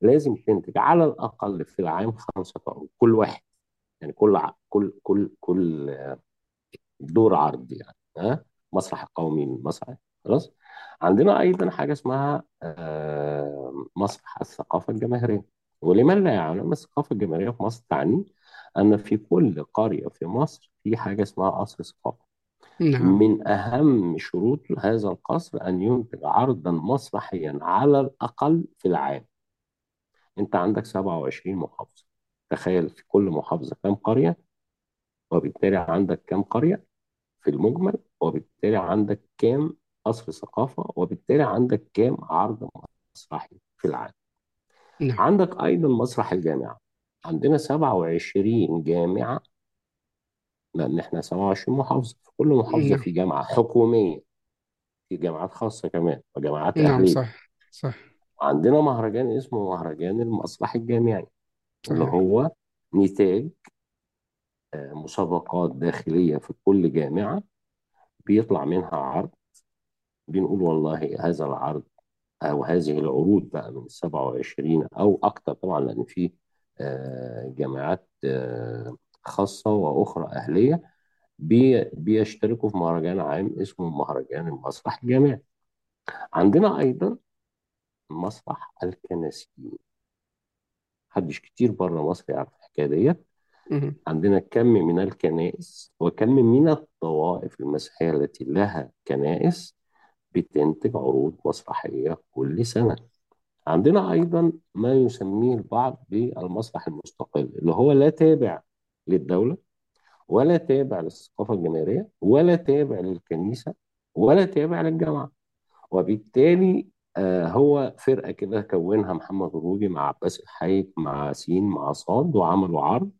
لازم تنتج على الأقل في العام خمسة عروض كل واحد. يعني كل. كل كل كل دور عرض يعني ها؟ مسرح القومي المسرح خلاص؟ عندنا أيضا حاجة اسمها آه، مسرح الثقافة الجماهيرية. ولمن لا يعلم الثقافة الجماهيرية في مصر تعني أن في كل قرية في مصر في حاجة اسمها قصر ثقافة. نعم. من أهم شروط هذا القصر أن ينتج عرضا مسرحيا على الأقل في العام. أنت عندك 27 محافظة. تخيل في كل محافظة كام قرية؟ وبالتالي عندك كام قرية؟ في المجمل وبالتالي عندك كام قصر ثقافة وبالتالي عندك كام عرض مسرحي في العام نعم. عندك أيضا مسرح الجامعة. عندنا 27 جامعة لأن إحنا 27 محافظة. في كل محافظة نعم. في جامعة حكومية في جامعات خاصة كمان وجامعات نعم أهلية. صح صح عندنا مهرجان اسمه مهرجان المسرح الجامعي اللي صحيح. هو نتاج مسابقات داخلية في كل جامعة بيطلع منها عرض. بنقول والله هذا العرض أو هذه العروض بقى من 27 أو أكتر طبعا لأن في آه، جامعات آه، خاصة وأخرى أهلية بي- بيشتركوا في مهرجان عام اسمه مهرجان المسرح الجامعي. عندنا أيضا مسرح الكنسيين. محدش كتير بره مصر يعرف الحكاية ديت. عندنا كم من الكنائس وكم من الطوائف المسيحية التي لها كنائس بتنتج عروض مسرحية كل سنة. عندنا أيضا ما يسميه البعض بالمسرح المستقل اللي هو لا تابع للدولة ولا تابع للثقافة الجماهيرية ولا تابع للكنيسة ولا تابع للجامعة وبالتالي آه، هو فرقة كده كونها محمد الروبي مع عباس الحي مع سين مع صاد وعملوا عرض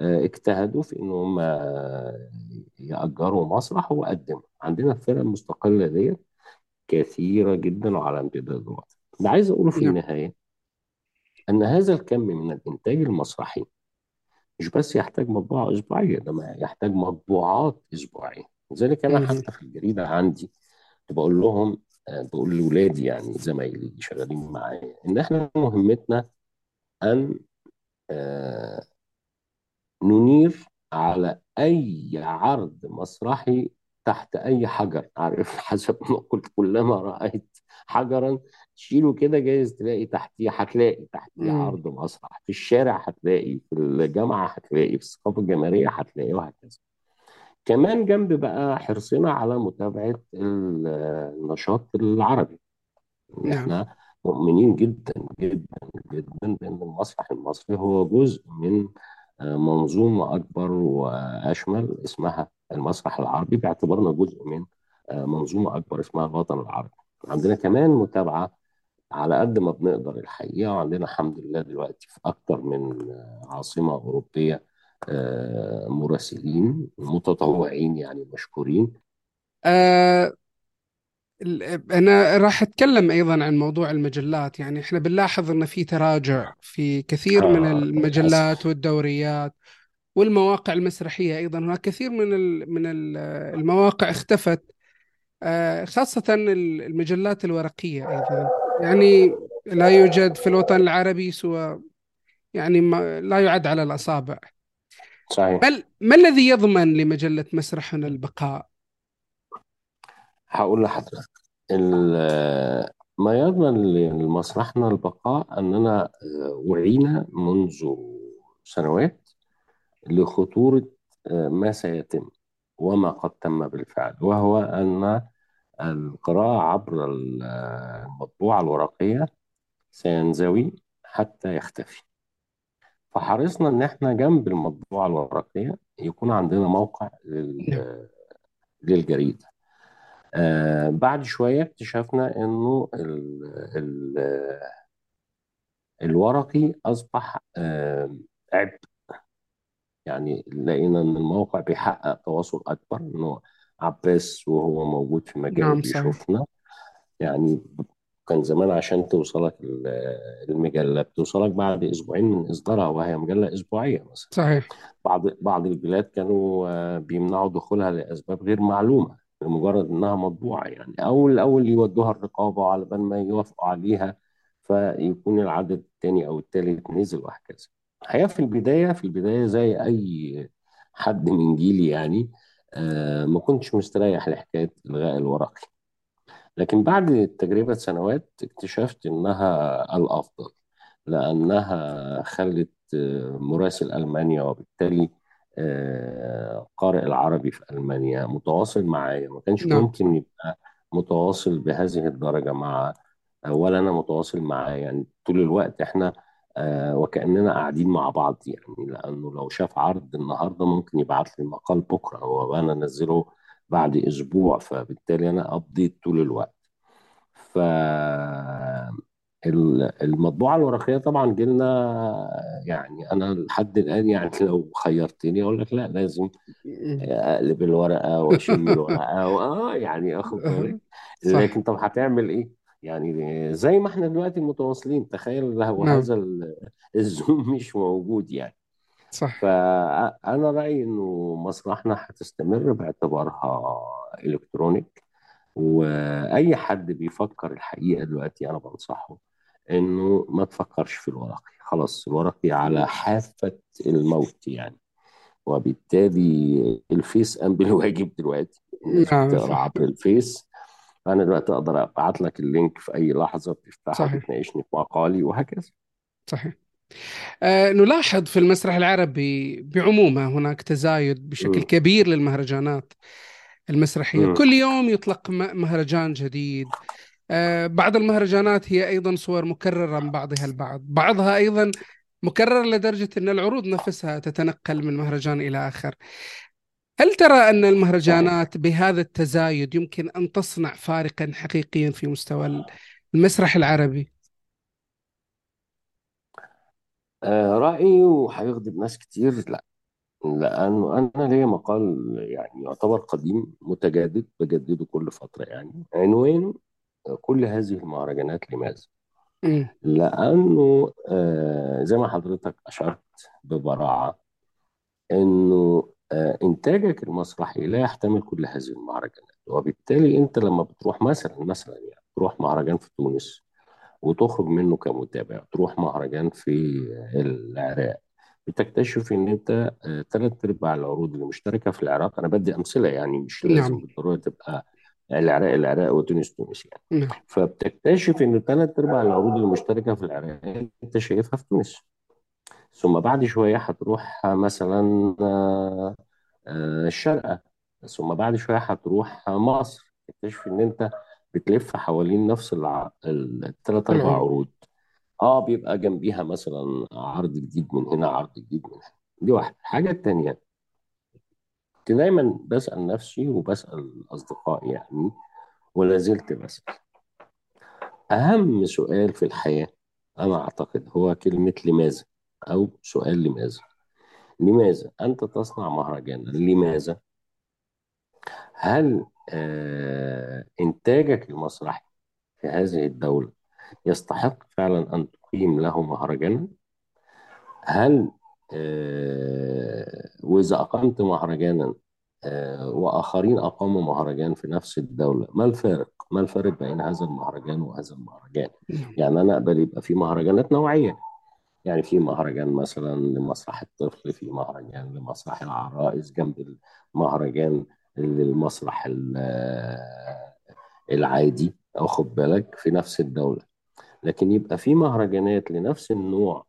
اجتهدوا في إن هم آه، يأجروا مسرح وقدموا. عندنا الفرق المستقلة ديت كثيرة جدا وعلى امتداد الوقت. اللي عايز أقوله في نعم. النهاية إن هذا الكم من الإنتاج المسرحي مش بس يحتاج مطبوعة اسبوعية ده ما يحتاج مطبوعات أسبوعية. لذلك أنا. حتى في الجريدة عندي بقول لهم آه، بقول لاولادي يعني زمايلي اللي شغالين معايا إن إحنا مهمتنا أن ننير على أي عرض مسرحي تحت أي حجر. عارف حسب ما قلت كلما رأيت حجرا تشيله كده جايز تلاقي تحتيه هتلاقي تحتيه. عرض مسرح. في الشارع هتلاقي في الجامعة هتلاقي في الثقافة الجماهيرية هتلاقي وهكذا. كمان جنب بقى حرصنا على متابعة ال- النشاط العربي. نعم. إحنا مؤمنين جدا جدا جدا بأن المسرح المصري هو جزء من منظومة أكبر وأشمل اسمها المسرح العربي باعتبارنا جزء من آه، منظومة أكبر اسمها الوطن العربي. عندنا كمان متابعة على قد ما بنقدر الحقيقة وعندنا الحمد لله دلوقتي في أكتر من آه، عاصمة أوروبية آه، مراسلين متطوعين يعني مشكورين. آه أنا راح أتكلم أيضا عن موضوع المجلات. يعني إحنا بنلاحظ أن في تراجع في كثير من آه المجلات والدوريات والمواقع المسرحية أيضا. هناك كثير من من ال- المواقع اختفت آه، خاصة ال- المجلات الورقية أيضا. يعني لا يوجد في الوطن العربي سوى يعني ما لا يعد على الأصابع. صحيح. ما, ما الذي يضمن لمجلة مسرحنا البقاء؟ هقول لحضرتك ما يضمن لمسرحنا البقاء أننا آه، وعينا منذ سنوات لخطورة آه، ما سيتم وما قد تم بالفعل وهو أن القراءة عبر آه، المطبوعة الورقية سينزوي حتى يختفي. فحرصنا إن إحنا جنب المطبوعة الورقية يكون عندنا موقع لل- للجريدة. آه بعد شوية اكتشفنا إنه ال ال الورقي أصبح آه، عبء. يعني لقينا إن الموقع بيحقق تواصل أكبر إنه عباس وهو موجود في مجاله نعم صحيح. بيشوفنا. يعني كان زمان عشان توصلك ال- المجلة بتوصلك بعد أسبوعين من إصدارها وهي مجلة أسبوعية مثلا. صحيح. بعض بعض البلاد كانوا آه، بيمنعوا دخولها لأسباب غير معلومة. لمجرد إنها مطبوعة يعني أول الأول يودوها الرقابة على بال ما يوافقوا عليها فيكون العدد الثاني أو الثالث نزل وهكذا. الحقيقة في البداية في البداية زي أي حد من جيلي يعني آه، ما كنتش مستريح لحكاية إلغاء الورقي لكن بعد تجربة سنوات اكتشفت إنها الأفضل لأنها خلت آه، مراسل ألمانيا وبالتالي قارئ العربي في ألمانيا متواصل معايا. ما كانش نعم. ممكن يبقى متواصل بهذه الدرجة مع ولا أنا متواصل معاه. يعني طول الوقت إحنا آه، وكأننا قاعدين مع بعض. يعني لأنه لو شاف عرض النهاردة ممكن يبعت لي مقال بكرة. وأنا أنزله بعد أسبوع فبالتالي أنا أبديت طول الوقت. ف ال- المطبوعة الورقية طبعا جيلنا يعني أنا لحد الآن يعني لو خيرتني أقول لك لا لازم أقلب الورقة وأشم الورقة وآه يعني أخد بالك. صح. لكن طب هتعمل إيه؟ يعني زي ما إحنا دلوقتي متواصلين تخيل لو نعم. هذا ال- الزوم مش موجود يعني. صح. فأنا رأيي إنه مسرحنا هتستمر باعتبارها electronic وأي حد بيفكر الحقيقة دلوقتي أنا بنصحه إنه ما تفكرش في الورقي. خلاص الورقي على حافة الموت يعني. وبالتالي الفيس قام بالواجب دلوقتي نعم صح. عبر الفيس. أنا دلوقتي أقدر أبعت لك ال link في أي لحظة بتفتحها صحيح. بتناقشني في مقالي وهكذا. صحيح. آه، نلاحظ في المسرح العربي بعمومه هناك تزايد بشكل مم. كبير للمهرجانات المسرحية. مم. كل يوم يطلق م- مهرجان جديد. بعض المهرجانات هي أيضا صور مكررة من بعضها البعض. بعضها أيضا مكرر لدرجة أن العروض نفسها تتنقل من مهرجان إلى آخر. هل ترى صحيح المهرجانات بهذا التزايد يمكن أن تصنع فارقا حقيقيا في مستوى المسرح العربي؟ آه رأيي وهيغضب ناس كتير لا. لأنه أنا ليا مقال يعني يعتبر قديم متجدد بجدده كل فترة يعني. عنوانه كل هذه المهرجانات لماذا؟ مم. لأنه آه زي ما حضرتك أشرت ببراعة إنه آه إنتاجك المسرحي لا يحتمل كل هذه المهرجانات وبالتالي أنت لما بتروح مثلا مثلا يعني تروح مهرجان في تونس وتخرج منه كمتابع تروح مهرجان في العراق بتكتشف إن أنت ثلاث أرباع العروض اللي مشتركة في العراق أنا بدي أمثلة يعني مش لازم نعم بالضرورة تبقى العراق العراق وتونس تونس يعني. نعم. فبتكتشف إن ثلاث أرباع العروض اللي مشتركه في العراق أنت شايفها في تونس. ثم بعد شوية هتروح مثلا آه، الشارقه ثم بعد شوية هتروح مصر. تكتشف إن أنت بتلف حوالين نفس. الثلاث أربع العروض عروض. آه بيبقى جنبيها مثلا عرض جديد من هنا عرض جديد من هنا. دي واحدة. الحاجة التانية كنت دايما بسأل نفسي وبسأل أصدقائي يعني ولا زلت بسأل. أهم سؤال في الحياة أنا أعتقد هو كلمة لماذا أو سؤال لماذا؟ لماذا أنت تصنع مهرجانا لماذا؟ هل آه إنتاجك المسرحي في هذه الدولة يستحق فعلا أن تقيم له مهرجانا؟ هل وإذا أقمت مهرجانا آه، وآخرين أقاموا مهرجان في نفس الدولة ما الفارق؟ ما الفارق بين هذا المهرجان وهذا المهرجان؟ نعم يعني أنا أقبل يبقى في مهرجانات نوعية يعني في مهرجان مثلا لمسرح الطفل في مهرجان لمسرح العرائس جنب المهرجان للمسرح آه، العادي أو خد بالك في نفس الدولة لكن يبقى في مهرجانات لنفس النوع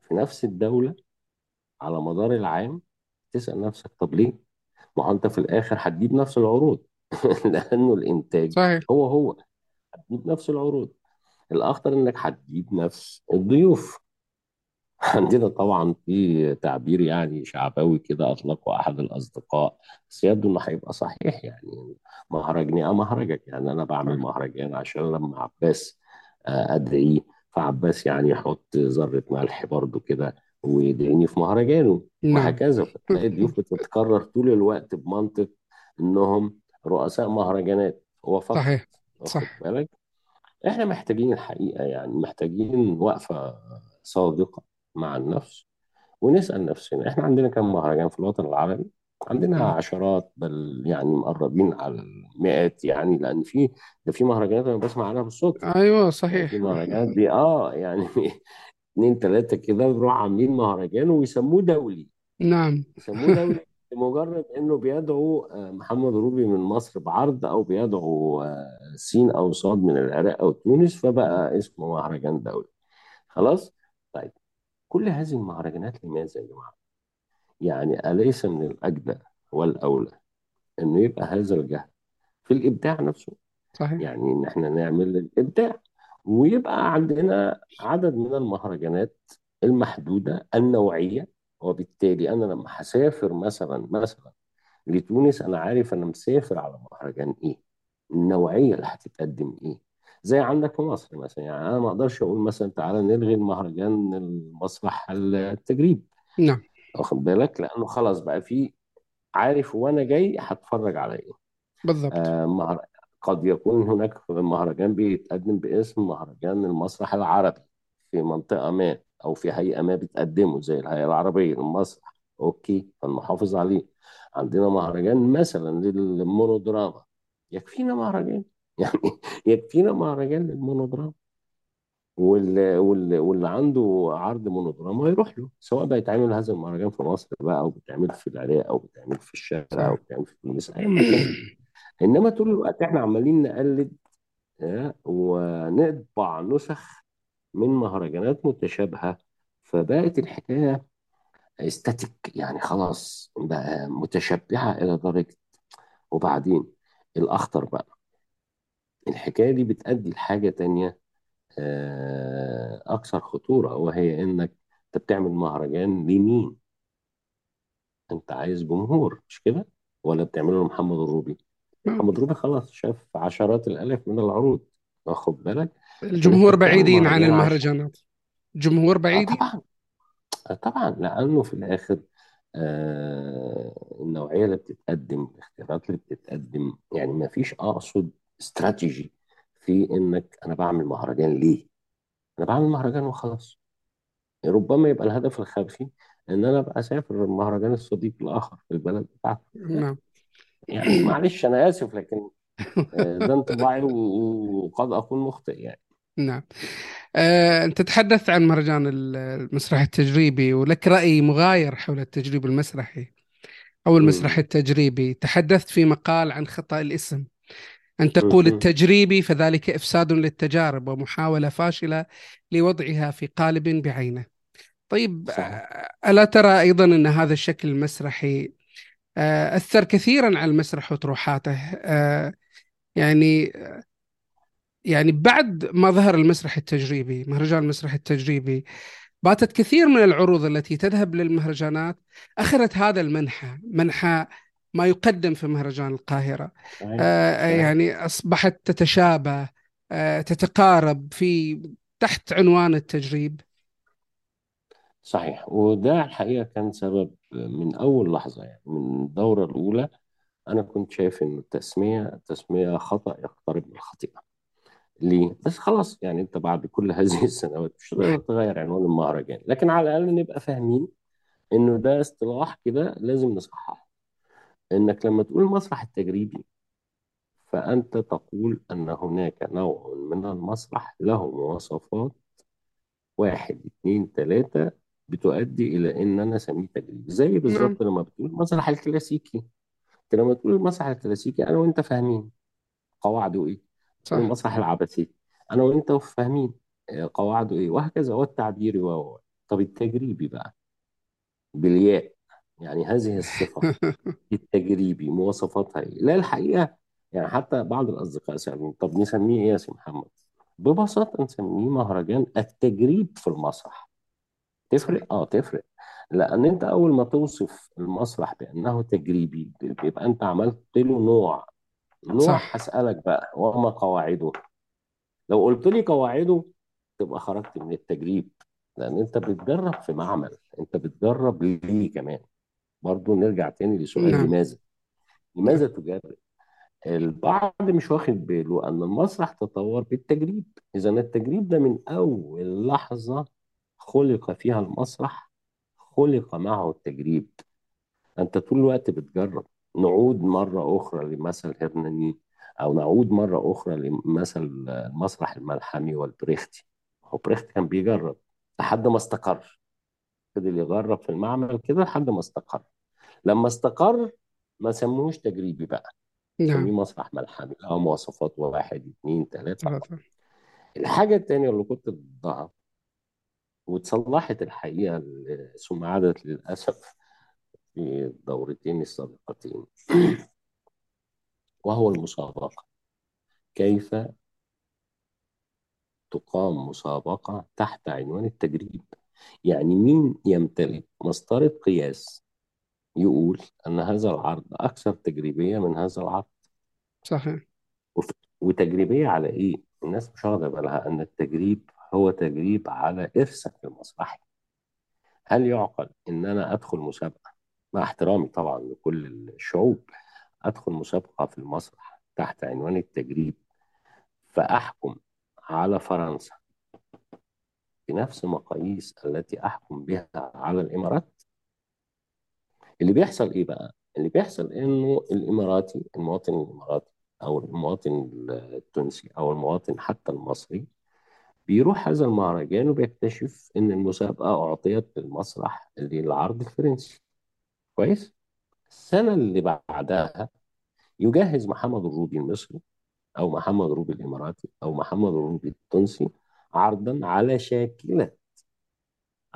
في نفس الدولة على مدار العام تسأل نفسك طب ليه؟ ما هو أنت في الآخر هتجيب نفس العروض. لأنه الإنتاج صحيح. هو هو. هتجيب نفس العروض. الأخطر إنك هتجيب نفس الضيوف. عندنا طبعا في تعبير يعني شعبوي كده أطلقه أحد الأصدقاء بس يبدو إنه هيبقى صحيح يعني. مهرجني آه مهرجك. يعني أنا بعمل مهرجان عشان لما عباس آه، ادعيه فعباس يعني يحط ذرة ملح برضو كده. ويدعيني في مهرجانه نعم. وهكذا. فتلاقي الضيوف بتتكرر طول الوقت بمنطق إنهم رؤساء مهرجانات. هو فقط صحيح. واخد صح. بالك؟ إحنا محتاجين الحقيقة يعني محتاجين وقفة صادقة مع النفس ونسأل نفسنا. إحنا عندنا كم مهرجان في الوطن العربي؟ عندنا نعم. عشرات بل يعني مقربين على المئات يعني لأن في ده في مهرجانات أنا بسمع عنها بالصدفة. أيوة يعني في صحيح. مهرجانات دي آه يعني اتنين تلاتة كده بيروحوا عاملين مهرجان ويسموه دولي. نعم. يسموه دولي لمجرد إنه بيدعو آه، محمد روبي من مصر بعرض أو بيدعو آه، سين أو صاد من العراق أو تونس فبقى اسمه مهرجان دولي. خلاص؟ طيب كل هذه المهرجانات لماذا يا جماعة؟ يعني أليس من الأجدى والأولى إنه يبقى هذا الجهد في الإبداع نفسه؟ صحيح. يعني إن إحنا نعمل الابداع ويبقى عندنا عدد من المهرجانات المحدودة النوعية وبالتالي أنا لما هسافر مثلا مثلا لتونس أنا عارف أنا مسافر على مهرجان إيه النوعية اللي هتتقدم إيه. زي عندك في مصر مثلا يعني أنا ما أقدرش أقول مثلا تعالى نلغي المهرجان المسرح التجريبي نعم. واخد بالك؟ لأنه خلاص بقى في عارف وأنا جاي هتفرج على إيه. بالضبط. آه، مهر... قد يكون هناك مهرجان بيتقدم باسم مهرجان المسرح العربي في منطقة ما أو في هيئة ما بتقدمه زي الهيئة العربية للمسرح. okay فنحافظ عليه. عندنا مهرجان مثلا للمونودراما. يكفينا مهرجان؟ يعني يكفينا مهرجان للمونودراما. واللي, واللي, عنده عرض مونودراما يروح له سواء بقى يتعمل هذا المهرجان في مصر بقى أو بيتعمل في العراق أو بيتعمل في الشارع أو بيتعمل في تونس اي مكان إنما طول الوقت إحنا عمالين نقلد آه، ونطبع نسخ من مهرجانات متشابهة فبقت الحكاية استاتيك يعني خلاص بقى متشبعة إلى درجة وبعدين الأخطر بقى الحكاية دي بتؤدي لحاجة تانية آه، أكثر خطورة وهي إنك أنت بتعمل مهرجان لمين؟ أنت عايز جمهور مش كده؟ ولا بتعمله لمحمد الروبي؟ محمد روبي خلاص شاف عشرات الآلاف من العروض. واخد بالك؟ الجمهور بعيدين عن المهرجانات. جمهور آه بعيدين؟ طبعا. آه طبعا. لأنه في الآخر آه النوعية اللي بتتقدم الاختيارات اللي بتتقدم يعني ما فيش أقصد استراتيجي في إنك أنا بعمل مهرجان ليه؟ أنا بعمل مهرجان وخلاص. ربما يبقى الهدف الخلفي إن أنا أبقى أسافر المهرجان الصديق الآخر في البلد بتاعته نعم. يعني معلش أنا آسف لكن آه، ده انطباعي وقد أكون مخطئ يعني. نعم. آه، أنت تتحدث عن مهرجان المسرح التجريبي ولك رأي مغاير حول التجريب المسرحي أو المسرح. التجريبي. تحدثت في مقال عن خطأ الاسم. أن تقول. التجريبي فذلك إفساد للتجارب ومحاولة فاشلة لوضعها في قالب بعينه. طيب صحيح. آه، ألا ترى أيضا أن هذا الشكل المسرحي أثر كثيرا على المسرح وطروحاته. آه، يعني يعني بعد ما ظهر المسرح التجريبي مهرجان المسرح التجريبي باتت كثير من العروض التي تذهب للمهرجانات أخذت هذا المنحى منحى ما يقدم في مهرجان القاهرة. آه، يعني أصبحت تتشابه آه، تتقارب في تحت عنوان التجريب. صحيح. وده الحقيقة كان سبب من أول لحظة يعني من الدورة الأولى أنا كنت شايف إن التسمية التسمية خطأ يقترب من الخطيئة. ليه؟ بس خلاص يعني أنت بعد كل هذه السنوات مش هتقدر تغير عنوان المهرجان لكن على الأقل نبقى فاهمين إنه ده اصطلاح كده لازم نصححه. إنك لما تقول المسرح التجريبي فأنت تقول أن هناك نوع من المسرح له مواصفات واحد اتنين تلاتة بتؤدي إلى إن أنا أسميه تجريبي زي نعم. بالظبط لما بتقول المسرح الكلاسيكي. أنت لما تقول المسرح الكلاسيكي أنا وأنت فاهمين. قواعده تقول صح. المسرح العبثي. أنا وأنت فاهمين. آه، قواعده إيه؟ وهكذا. والتعبيري و طب التجريبي بقى. بالياء. يعني هذه الصفة. التجريبي. مواصفاتها إيه؟ لا الحقيقة يعني حتى بعض الأصدقاء سألوني طب نسميه إيه يا سي محمد؟ ببساطة نسميه مهرجان التجريب في المسرح. تفرق؟ آه تفرق. لأن أنت أول ما توصف المسرح بأنه تجريبي بيبقى أنت عملت له نوع. نوع صح. هسألك بقى وما قواعده؟ لو قلت لي قواعده تبقى خرجت من التجريب. لأن أنت بتجرب في معمل. أنت بتجرب ليه كمان؟ برضو نرجع تاني لسؤال نعم. لماذا؟ لماذا تجرب؟ البعض مش واخد باله أن المسرح تطور بالتجريب. إذا التجريب ده من أول لحظة خلق فيها المسرح خلق معه التجريب أنت طول الوقت بتجرب. نعود مرة أخرى لمثل هرناني أو نعود مرة أخرى لمثل المسرح الملحمي والبريختي. هو بريخت كان بيجرب لحد ما استقر. فضل يجرب في المعمل كده لحد ما استقر. لما استقر ما سموهوش تجريبي بقى. سميه نعم مسرح ملحمي. له مواصفات واحد اتنين تلاتة. أربعة الحاجة التانية اللي كنت ضدها وتصلحت الحقيقة ثم عادت للأسف في الدورتين السابقتين. وهو المسابقة. كيف تقام مسابقة تحت عنوان التجريب؟ يعني مين يمتلك مسطرة قياس يقول أن هذا العرض أكثر تجريبية من هذا العرض؟ صحيح. وتجريبية على إيه؟ الناس مش واخدة بالها أن التجريب هو تجريب على إرثك المسرحي هل يعقل إن أنا أدخل مسابقة؟ مع احترامي طبعا لكل الشعوب أدخل مسابقة في المسرح تحت عنوان التجريب فأحكم على فرنسا بنفس مقاييس التي أحكم بها على الإمارات. اللي بيحصل إيه بقى؟ اللي بيحصل إنه الإماراتي المواطن الإماراتي أو المواطن التونسي أو المواطن حتى المصري بيروح هذا المهرجان وبيكتشف إن المسابقة أعطيت للمسرح للعرض الفرنسي. كويس؟ السنة اللي بعدها يجهز محمد الروبي المصري أو محمد الروبي الإماراتي أو محمد الروبي التونسي عرضا على شاكلة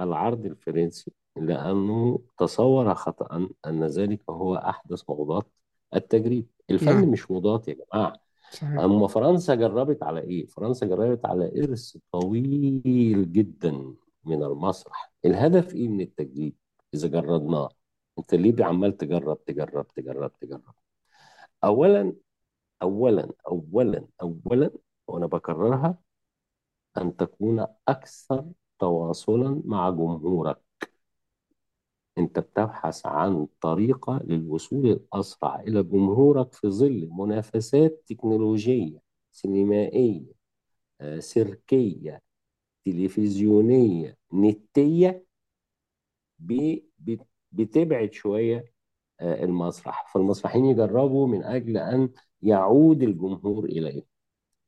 العرض الفرنسي لأنه تصور خطأ أن ذلك هو أحدث موضات التجريب. الفن نعم. مش موضات يا جماعة. صحيح. أما فرنسا جربت على إيه؟ فرنسا جربت على إرث طويل جدا من المسرح. الهدف إيه من التجريب إذا جربناه أنت ليه عمال تجرب تجرب تجرب تجرب. أولا أولا أولا أولا وأنا بكررها أن تكون أكثر تواصلا مع جمهورك. أنت بتبحث عن طريقة للوصول الأسرع إلى جمهورك في ظل منافسات تكنولوجية سينمائية آه، سيركية تلفزيونية نتية بتبعد شوية آه، المسرح. فالمسرحيين يجربوا من أجل أن يعود الجمهور إليه.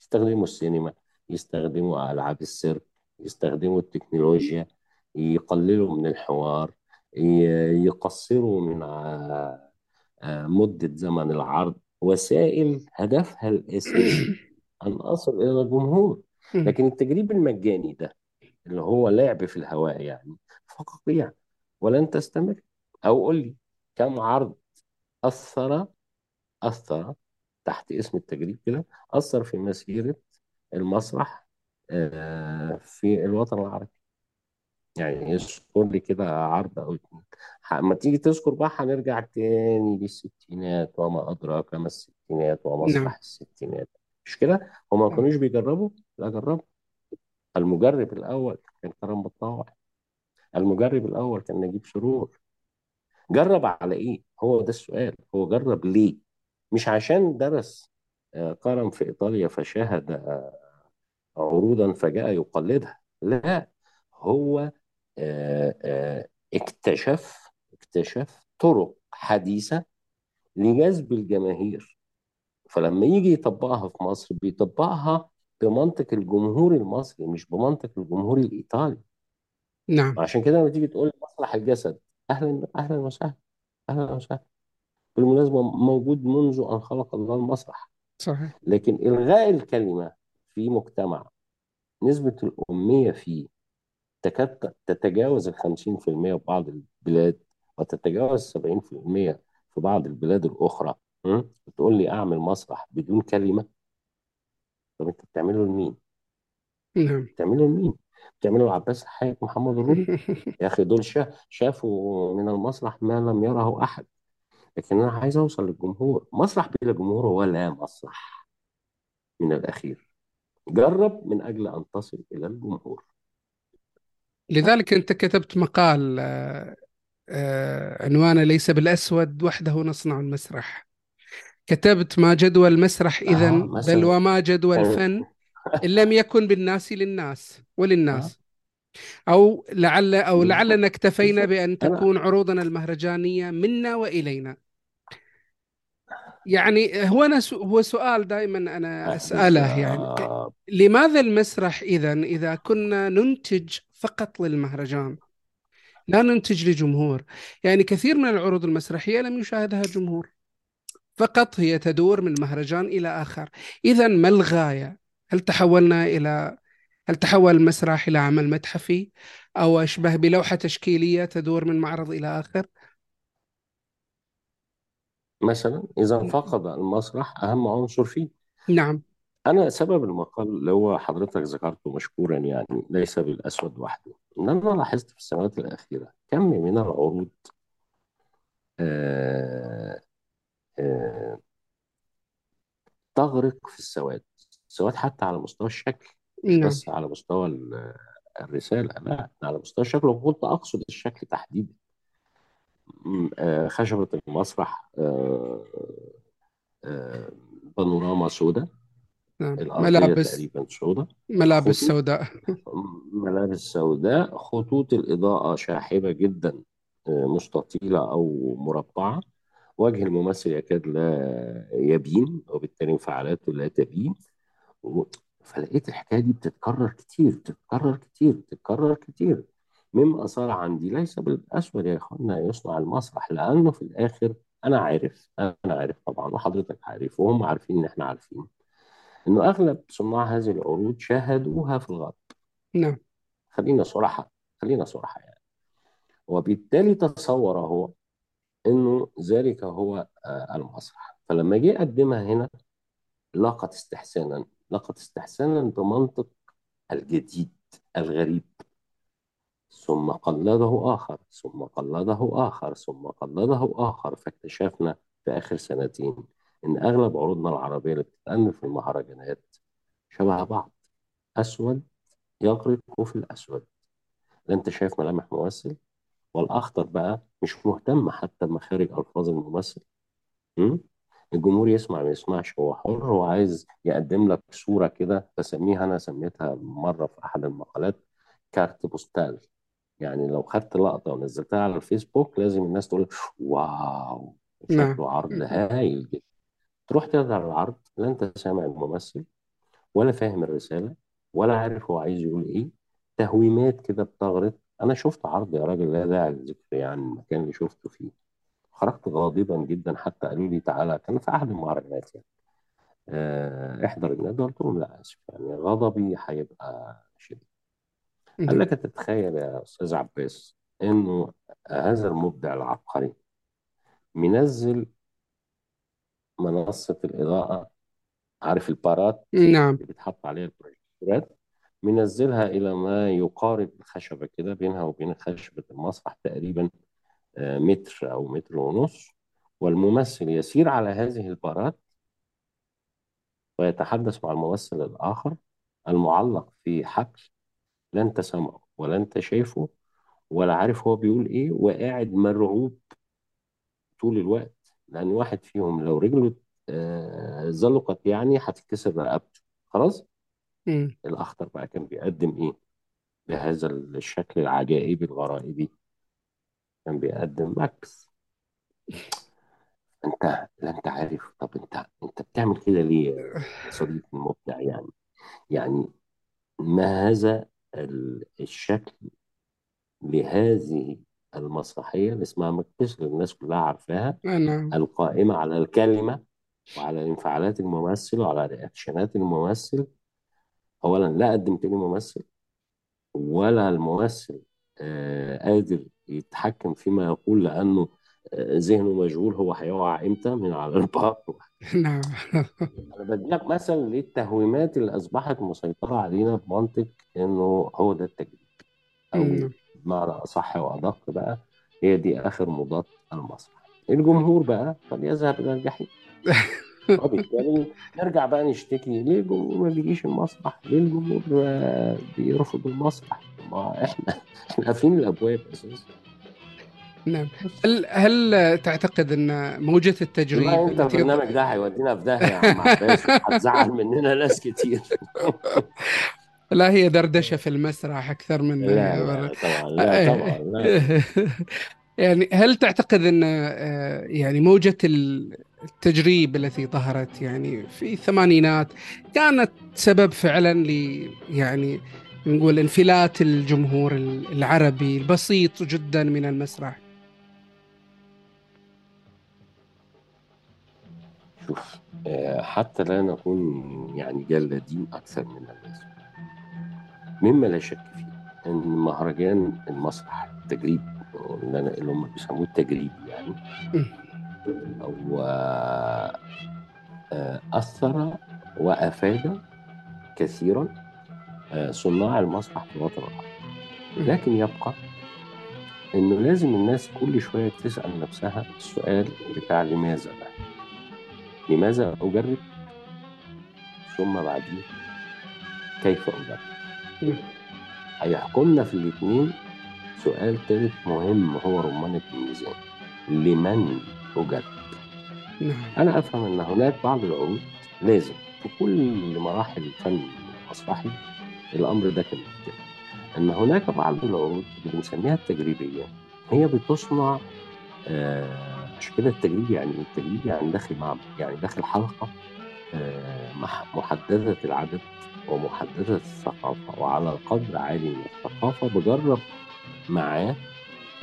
يستخدموا السينما يستخدموا ألعاب السيرك يستخدموا التكنولوجيا يقللوا من الحوار. يقصروا من آه، مدة زمن العرض. وسائل هدفها الأساسي أن أصل إلى الجمهور. لكن التجريب المجاني ده اللي هو لعب في الهواء يعني فقطيع ولن تستمر. أو قول لي كم عرض أثر أثر تحت اسم التجريب كده أثر في مسيرة المسرح آه، في الوطن العربي؟ يعني اذكر لي كده عرض أو اتنين. اما تيجي تذكر بقى هنرجع تاني للستينات وما أدراك ما الستينات نعم. ومسرح الستينات. مش كده؟ هما ما كانوش بيجربوا؟ لا جربوا. المجرب الأول كان كرم بطاوع المجرب الأول كان نجيب سرور. جرب على إيه؟ هو ده السؤال. هو جرب ليه؟ مش عشان درس آه، كرم في إيطاليا فشاهد آه، عروضا فجاء يقلدها. لا هو اكتشف اكتشف طرق حديثة لجذب الجماهير. فلما يجي يطبقها في مصر بيطبقها بمنطق الجمهور المصري مش بمنطق الجمهور الإيطالي. نعم. عشان كده لما تيجي تقول مسرح الجسد أهلا أهلا وسهلا أهلا وسهلا. بالمناسبة موجود منذ أن خلق الله المسرح صحيح. لكن إلغاء الكلمة في مجتمع نسبة الأمية فيه تكاد تتجاوز ال 50% في بعض البلاد وتتجاوز 70% في بعض البلاد الأخرى. م? بتقول لي أعمل مسرح بدون كلمة؟ طب أنت بتعمله لمين؟ نعم. بتعمله لمين؟ بتعمله لعباس الحاج محمد الروبي يا أخي دول شا- شافوا من المسرح ما لم يره أحد. لكن أنا عايز أوصل للجمهور. مسرح بلا جمهور هو لا مسرح. من الأخير. جرب من أجل أن تصل إلى الجمهور. لذلك أنت كتبت مقال آه، آه، عنوانه ليس بالأسود وحده نصنع المسرح. كتبت ما جدوى المسرح إذا آه بل وما جدوى الفن إن لم يكن بالناس للناس آه. وللناس أو لعل أو لعلنا اكتفينا بأن تكون عروضنا المهرجانية منا وإلينا. يعني هو أنا سو- هو سؤال دائما أنا آه أسأله يعني لماذا المسرح إذا إذا كنا ننتج فقط للمهرجان. لا ننتج لجمهور. يعني كثير من العروض المسرحية لم يشاهدها جمهور فقط هي تدور من مهرجان إلى آخر. إذا ما الغاية؟ هل تحولنا إلى هل تحول المسرح إلى عمل متحفي أو أشبه بلوحة تشكيلية تدور من معرض إلى آخر؟ مثلا إذا فقد المسرح أهم عنصر فيه. نعم. أنا سبب المقال اللي هو حضرتك ذكرته مشكورا يعني ليس بالأسود وحده إن أنا لاحظت في السنوات الأخيرة كم من العروض آه آه تغرق في السواد السواد حتى على مستوى الشكل مش نعم بس على مستوى ال- الرسالة لا على مستوى الشكل وكنت أقصد الشكل تحديدا. م- آه خشبة المسرح آه آه بانوراما سوداء نعم. الأرضية ملابس. تقريبا سوداء. ملابس الخطوط سوداء. ملابس سوداء. خطوط الإضاءة شاحبة جدا آه، مستطيلة أو مربعة. وجه الممثل يكاد لا يبين وبالتالي انفعالاته لا تبين. فلقيت الحكاية دي بتتكرر كتير بتتكرر كتير بتتكرر كتير. مما صار عندي ليس بالأسود يا إخوانا يصنع المسرح لأنه في الآخر أنا عارف أنا عارف طبعا وحضرتك عارف وهم عارفين إن إحنا عارفين إنه أغلب صناع هذه العروض شاهدوها في الغرب. نعم. خلينا صراحة خلينا صراحة يعني. وبالتالي تصور هو إنه ذلك هو آه، المسرح فلما جه يقدمها هنا لقت استحسانا لقت استحسانا بمنطق الجديد الغريب. ثم قلده آخر ثم قلده آخر ثم قلده آخر. فاكتشفنا في آخر سنتين إن أغلب عروضنا العربية اللي بتتقدم في المهرجانات شبه بعض. أسود يغرق في الأسود. لا أنت شايف ملامح ممثل؟ والأخطر بقى مش مهتم حتى بمخارج ألفاظ الممثل. م? الجمهور يسمع ما يسمعش. هو حر هو عايز يقدم لك صورة كده بسميها أنا سميتها مرة في أحد المقالات كارت بوستال. يعني لو خدت لقطة ونزلتها على الفيسبوك لازم الناس تقول wow نعم. شكله عرض هايل جدا. تروح تقدر العرض لا أنت سامع الممثل ولا فاهم الرسالة ولا عارف هو عايز يقول إيه. تهويمات كده بتغرق أنا شفت عرض يا راجل لا داعي للذكر يعني المكان اللي شفته فيه. خرجت غاضبا جدا حتى قالوا لي تعالى. كان في أحد المهرجانات يعني. آه، احضر الندوه قلت لهم لا آسف يعني غضبي هيبقى شديد. هل نعم لك تتخيل يا أستاذ عباس إنه هذا المبدع العبقري منزل منصة الإضاءة عارف البارات؟ نعم. اللي بيتحط عليها البروجيكتورات. منزلها إلى ما يقارب الخشبه كده بينها وبين خشبة المسرح تقريبا آه، متر أو متر ونص. والممثل يسير على هذه البارات ويتحدث مع الممثل الآخر المعلق في حبل لا أنت سامعه ولا أنت شايفه ولا عارف هو بيقول إيه وقاعد مرعوب طول الوقت. لأن واحد فيهم لو رجله آه، زلقت يعني هتتكسر رقبته. خلاص؟ مم. الأخطر بقى كان بيقدم إيه؟ بهذا الشكل العجائبي الغرائبي. كان بيقدم ماكس. انت لا انت عارف. طب انت انت بتعمل كده ليه يا صديقي المبدع يعني؟ يعني ما هذا ال- الشكل لهذه المسرحية اللي اسمها مكبس اللي الناس كلها عارفاها نعم القائمة على الكلمة وعلى انفعالات الممثل وعلى رياكشنات الممثل. أولا لا قدمت لي ممثل ولا الممثل آه، قادر يتحكم فيما يقول لأنه آه، ذهنه مشغول هو هيقع إمتى؟ من على البار نعم. أنا بدي لك مثل للتهويمات اللي أصبحت مسيطرة علينا بمنطق إنه هو ده التجريب أو نعم. بمعنى أصح وأدق بقى هي دي آخر مضاد المسرح الجمهور بقى فليذهب إلى الجحيم. وبالتالي نرجع بقى نشتكي ليه الجمهور ما بيجيش المسرح؟ ليه الجمهور بيرفض المسرح؟ ما إحنا إحنا قافلين الأبواب أساسا؟ نعم. هل هل تعتقد أن موجة التجريب أنت البرنامج ده هيودينا في داهية يا عم عباس هتزعل مننا ناس كتير. لا هي دردشة في المسرح أكثر من لا لا طبعا لا طبعا لا. يعني هل تعتقد أن آه، يعني موجة التجريب التي ظهرت يعني في الثمانينات كانت سبب فعلا ل يعني نقول انفلات الجمهور العربي البسيط جدا من المسرح؟ شوف آه، حتى لا نكون يعني جلادين أكثر من اللازم مما لا شك فيه أن مهرجان المسرح التجريب اللي هم بيسموه التجريب يعني هو آه، أثر وأفاد كثيرا آه، صناع المسرح في الوطن العربي لكن يبقى إنه لازم الناس كل شوية تسأل نفسها السؤال بتاع لماذا ده؟ لماذا أجرب؟ ثم بعدين كيف أجرب؟ مم. هيحكمنا في الاثنين سؤال ثالث مهم هو رمانة الميزان لمن أجرب؟ نعم أنا أفهم أن هناك بعض العروض لازم في كل مراحل الفن المسرحي الأمر ده كان كده أن هناك بعض العروض اللي بنسميها التجريبية هي بتصنع آه، عشان كده التجريب يعني إيه؟ التجريب يعني داخل معمل يعني داخل حلقة محددة العدد ومحددة الثقافة وعلى قدر عالي من الثقافة بجرب معاه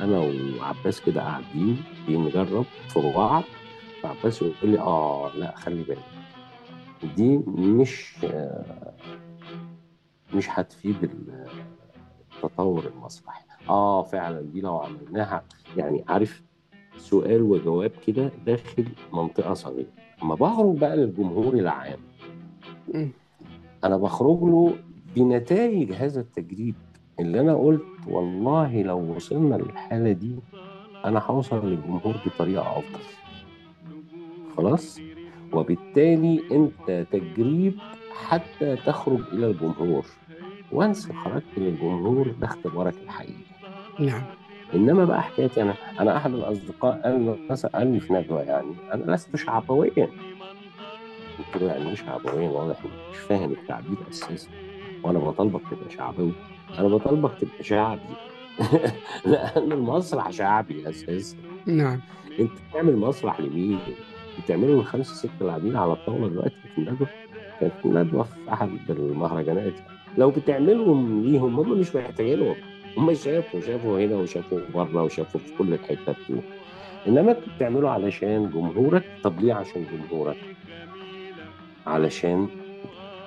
أنا وعباس كده قاعدين بنجرب في بعض فعباس يقول لي آه لا خلي بالك دي مش آه، مش هتفيد ال- التطور المسرحي آه فعلا دي لو عملناها يعني عارف سؤال وجواب كده داخل منطقة صغيرة اما بخرج بقى للجمهور العام. أنا بخرج له بنتائج هذا التجريب اللي أنا قلت والله لو وصلنا للحالة دي أنا هوصل للجمهور بطريقة أفضل. خلاص؟ وبالتالي أنت تجريب حتى تخرج إلى الجمهور. وانس خرجت للجمهور ده اختبارك الحقيقي. نعم. إنما بقى حكايتي أنا أنا أحد الأصدقاء قال له مثلا قال لي في ندوه يعني. أنا لست شعبويا. قلت له يعني إيه شعبويا؟ واضح مش فاهم التعبير أساسا. وأنا بطالبك تبقى شعبوي. أنا بطالبك تبقى شعبي. لأن المسرح شعبي أساسا. نعم. أنت بتعمل مسرح لمين؟ بتعمله للخمسه ستة اللي قاعدين على الطاولة دلوقتي في الندوه كانت ندوه في أحد المهرجانات. لو بتعملهم ليهم هم مش محتاجينهم هم شافوا شافوا هنا وشافوا بره وشافوا في كل الحتت دي إنما انت بتعمله علشان جمهورك طب ليه عشان جمهورك؟ علشان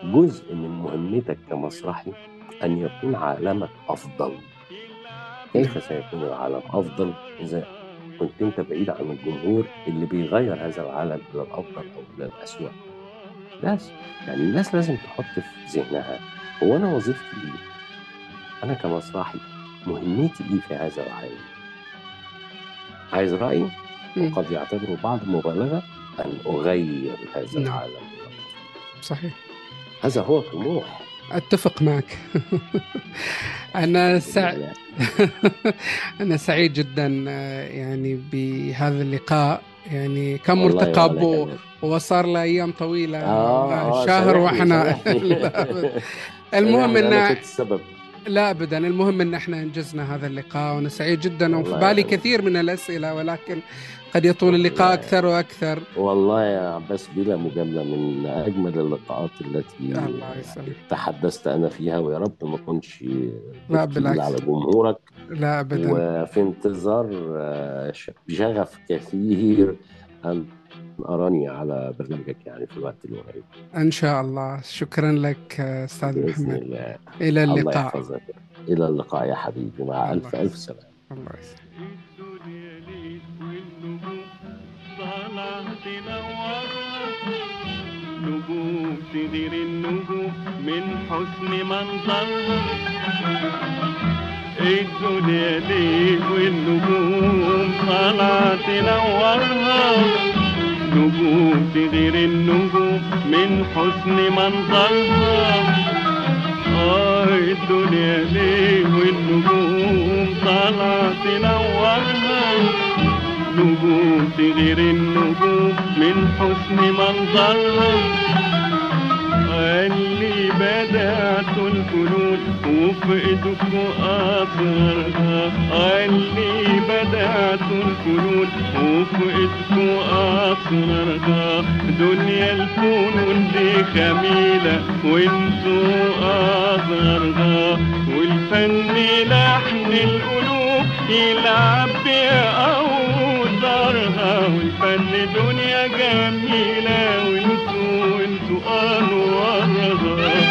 جزء من مهمتك كمسرحي أن يكون عالمك أفضل كيف سيكون العالم أفضل إذا كنت أنت بعيد عن الجمهور اللي بيغير هذا العالم إلى الأفضل أو إلى الاسوء بس يعني الناس لازم تحط في ذهنها هو أنا وظيفتي إيه؟ أنا كمسرحي مهمتي إيه في هذا العالم؟ عايز؟ مم. وقد يعتبر بعض مبالغه أن أغير هذا نعم. العالم صحيح هذا هو طموح أتفق معك أنا سع... أنا سعيد جدا آه، يعني بهذا اللقاء يعني كم مرتقب. وصار له أيام طويلة آه شهر وإحنا. المهم أنا إن السبب لا ابدا المهم إن إحنا أنجزنا هذا اللقاء وأنا سعيد جدا وفي بالي. كثير من الأسئلة ولكن قد يطول اللقاء. أكثر وأكثر والله يا عباس بلا مجاملة من أجمل اللقاءات التي الله يسلمك تحدثت أنا فيها ويا رب ما أكونش لا، بالعكس. على جمهورك لا ابدا وفي انتظار آه، ش- بشغف كثير أن أراني على برنامجك يعني في الوقت القريب إن شاء الله. شكرا لك أستاذ بإذن محمد. الله. إلى الله اللقاء. يحفظك. إلى اللقاء يا حبيبي. مع الله ألف ألف سلامة. الله يسلمك. نجوم تدير النجوم من حسن منظرها الدنيا ليل والنجوم طالعة تنورها نجوم تغير النجوم من حسن منظرها آه الدنيا ليه والنجوم طالعة تنورها نجوم تغير النجوم من حسن منظرها اللي بدأت الفنون وفي ايدكم أصغرها اللي بدأت الفنون وفي ايدكم أصغرها دنيا الفنون دي خميلة وانتوا أصغرها والفن لحن القلوب يلعب بأوتارها والفن دنيا جميلة وانتوا أنتوا أنوارها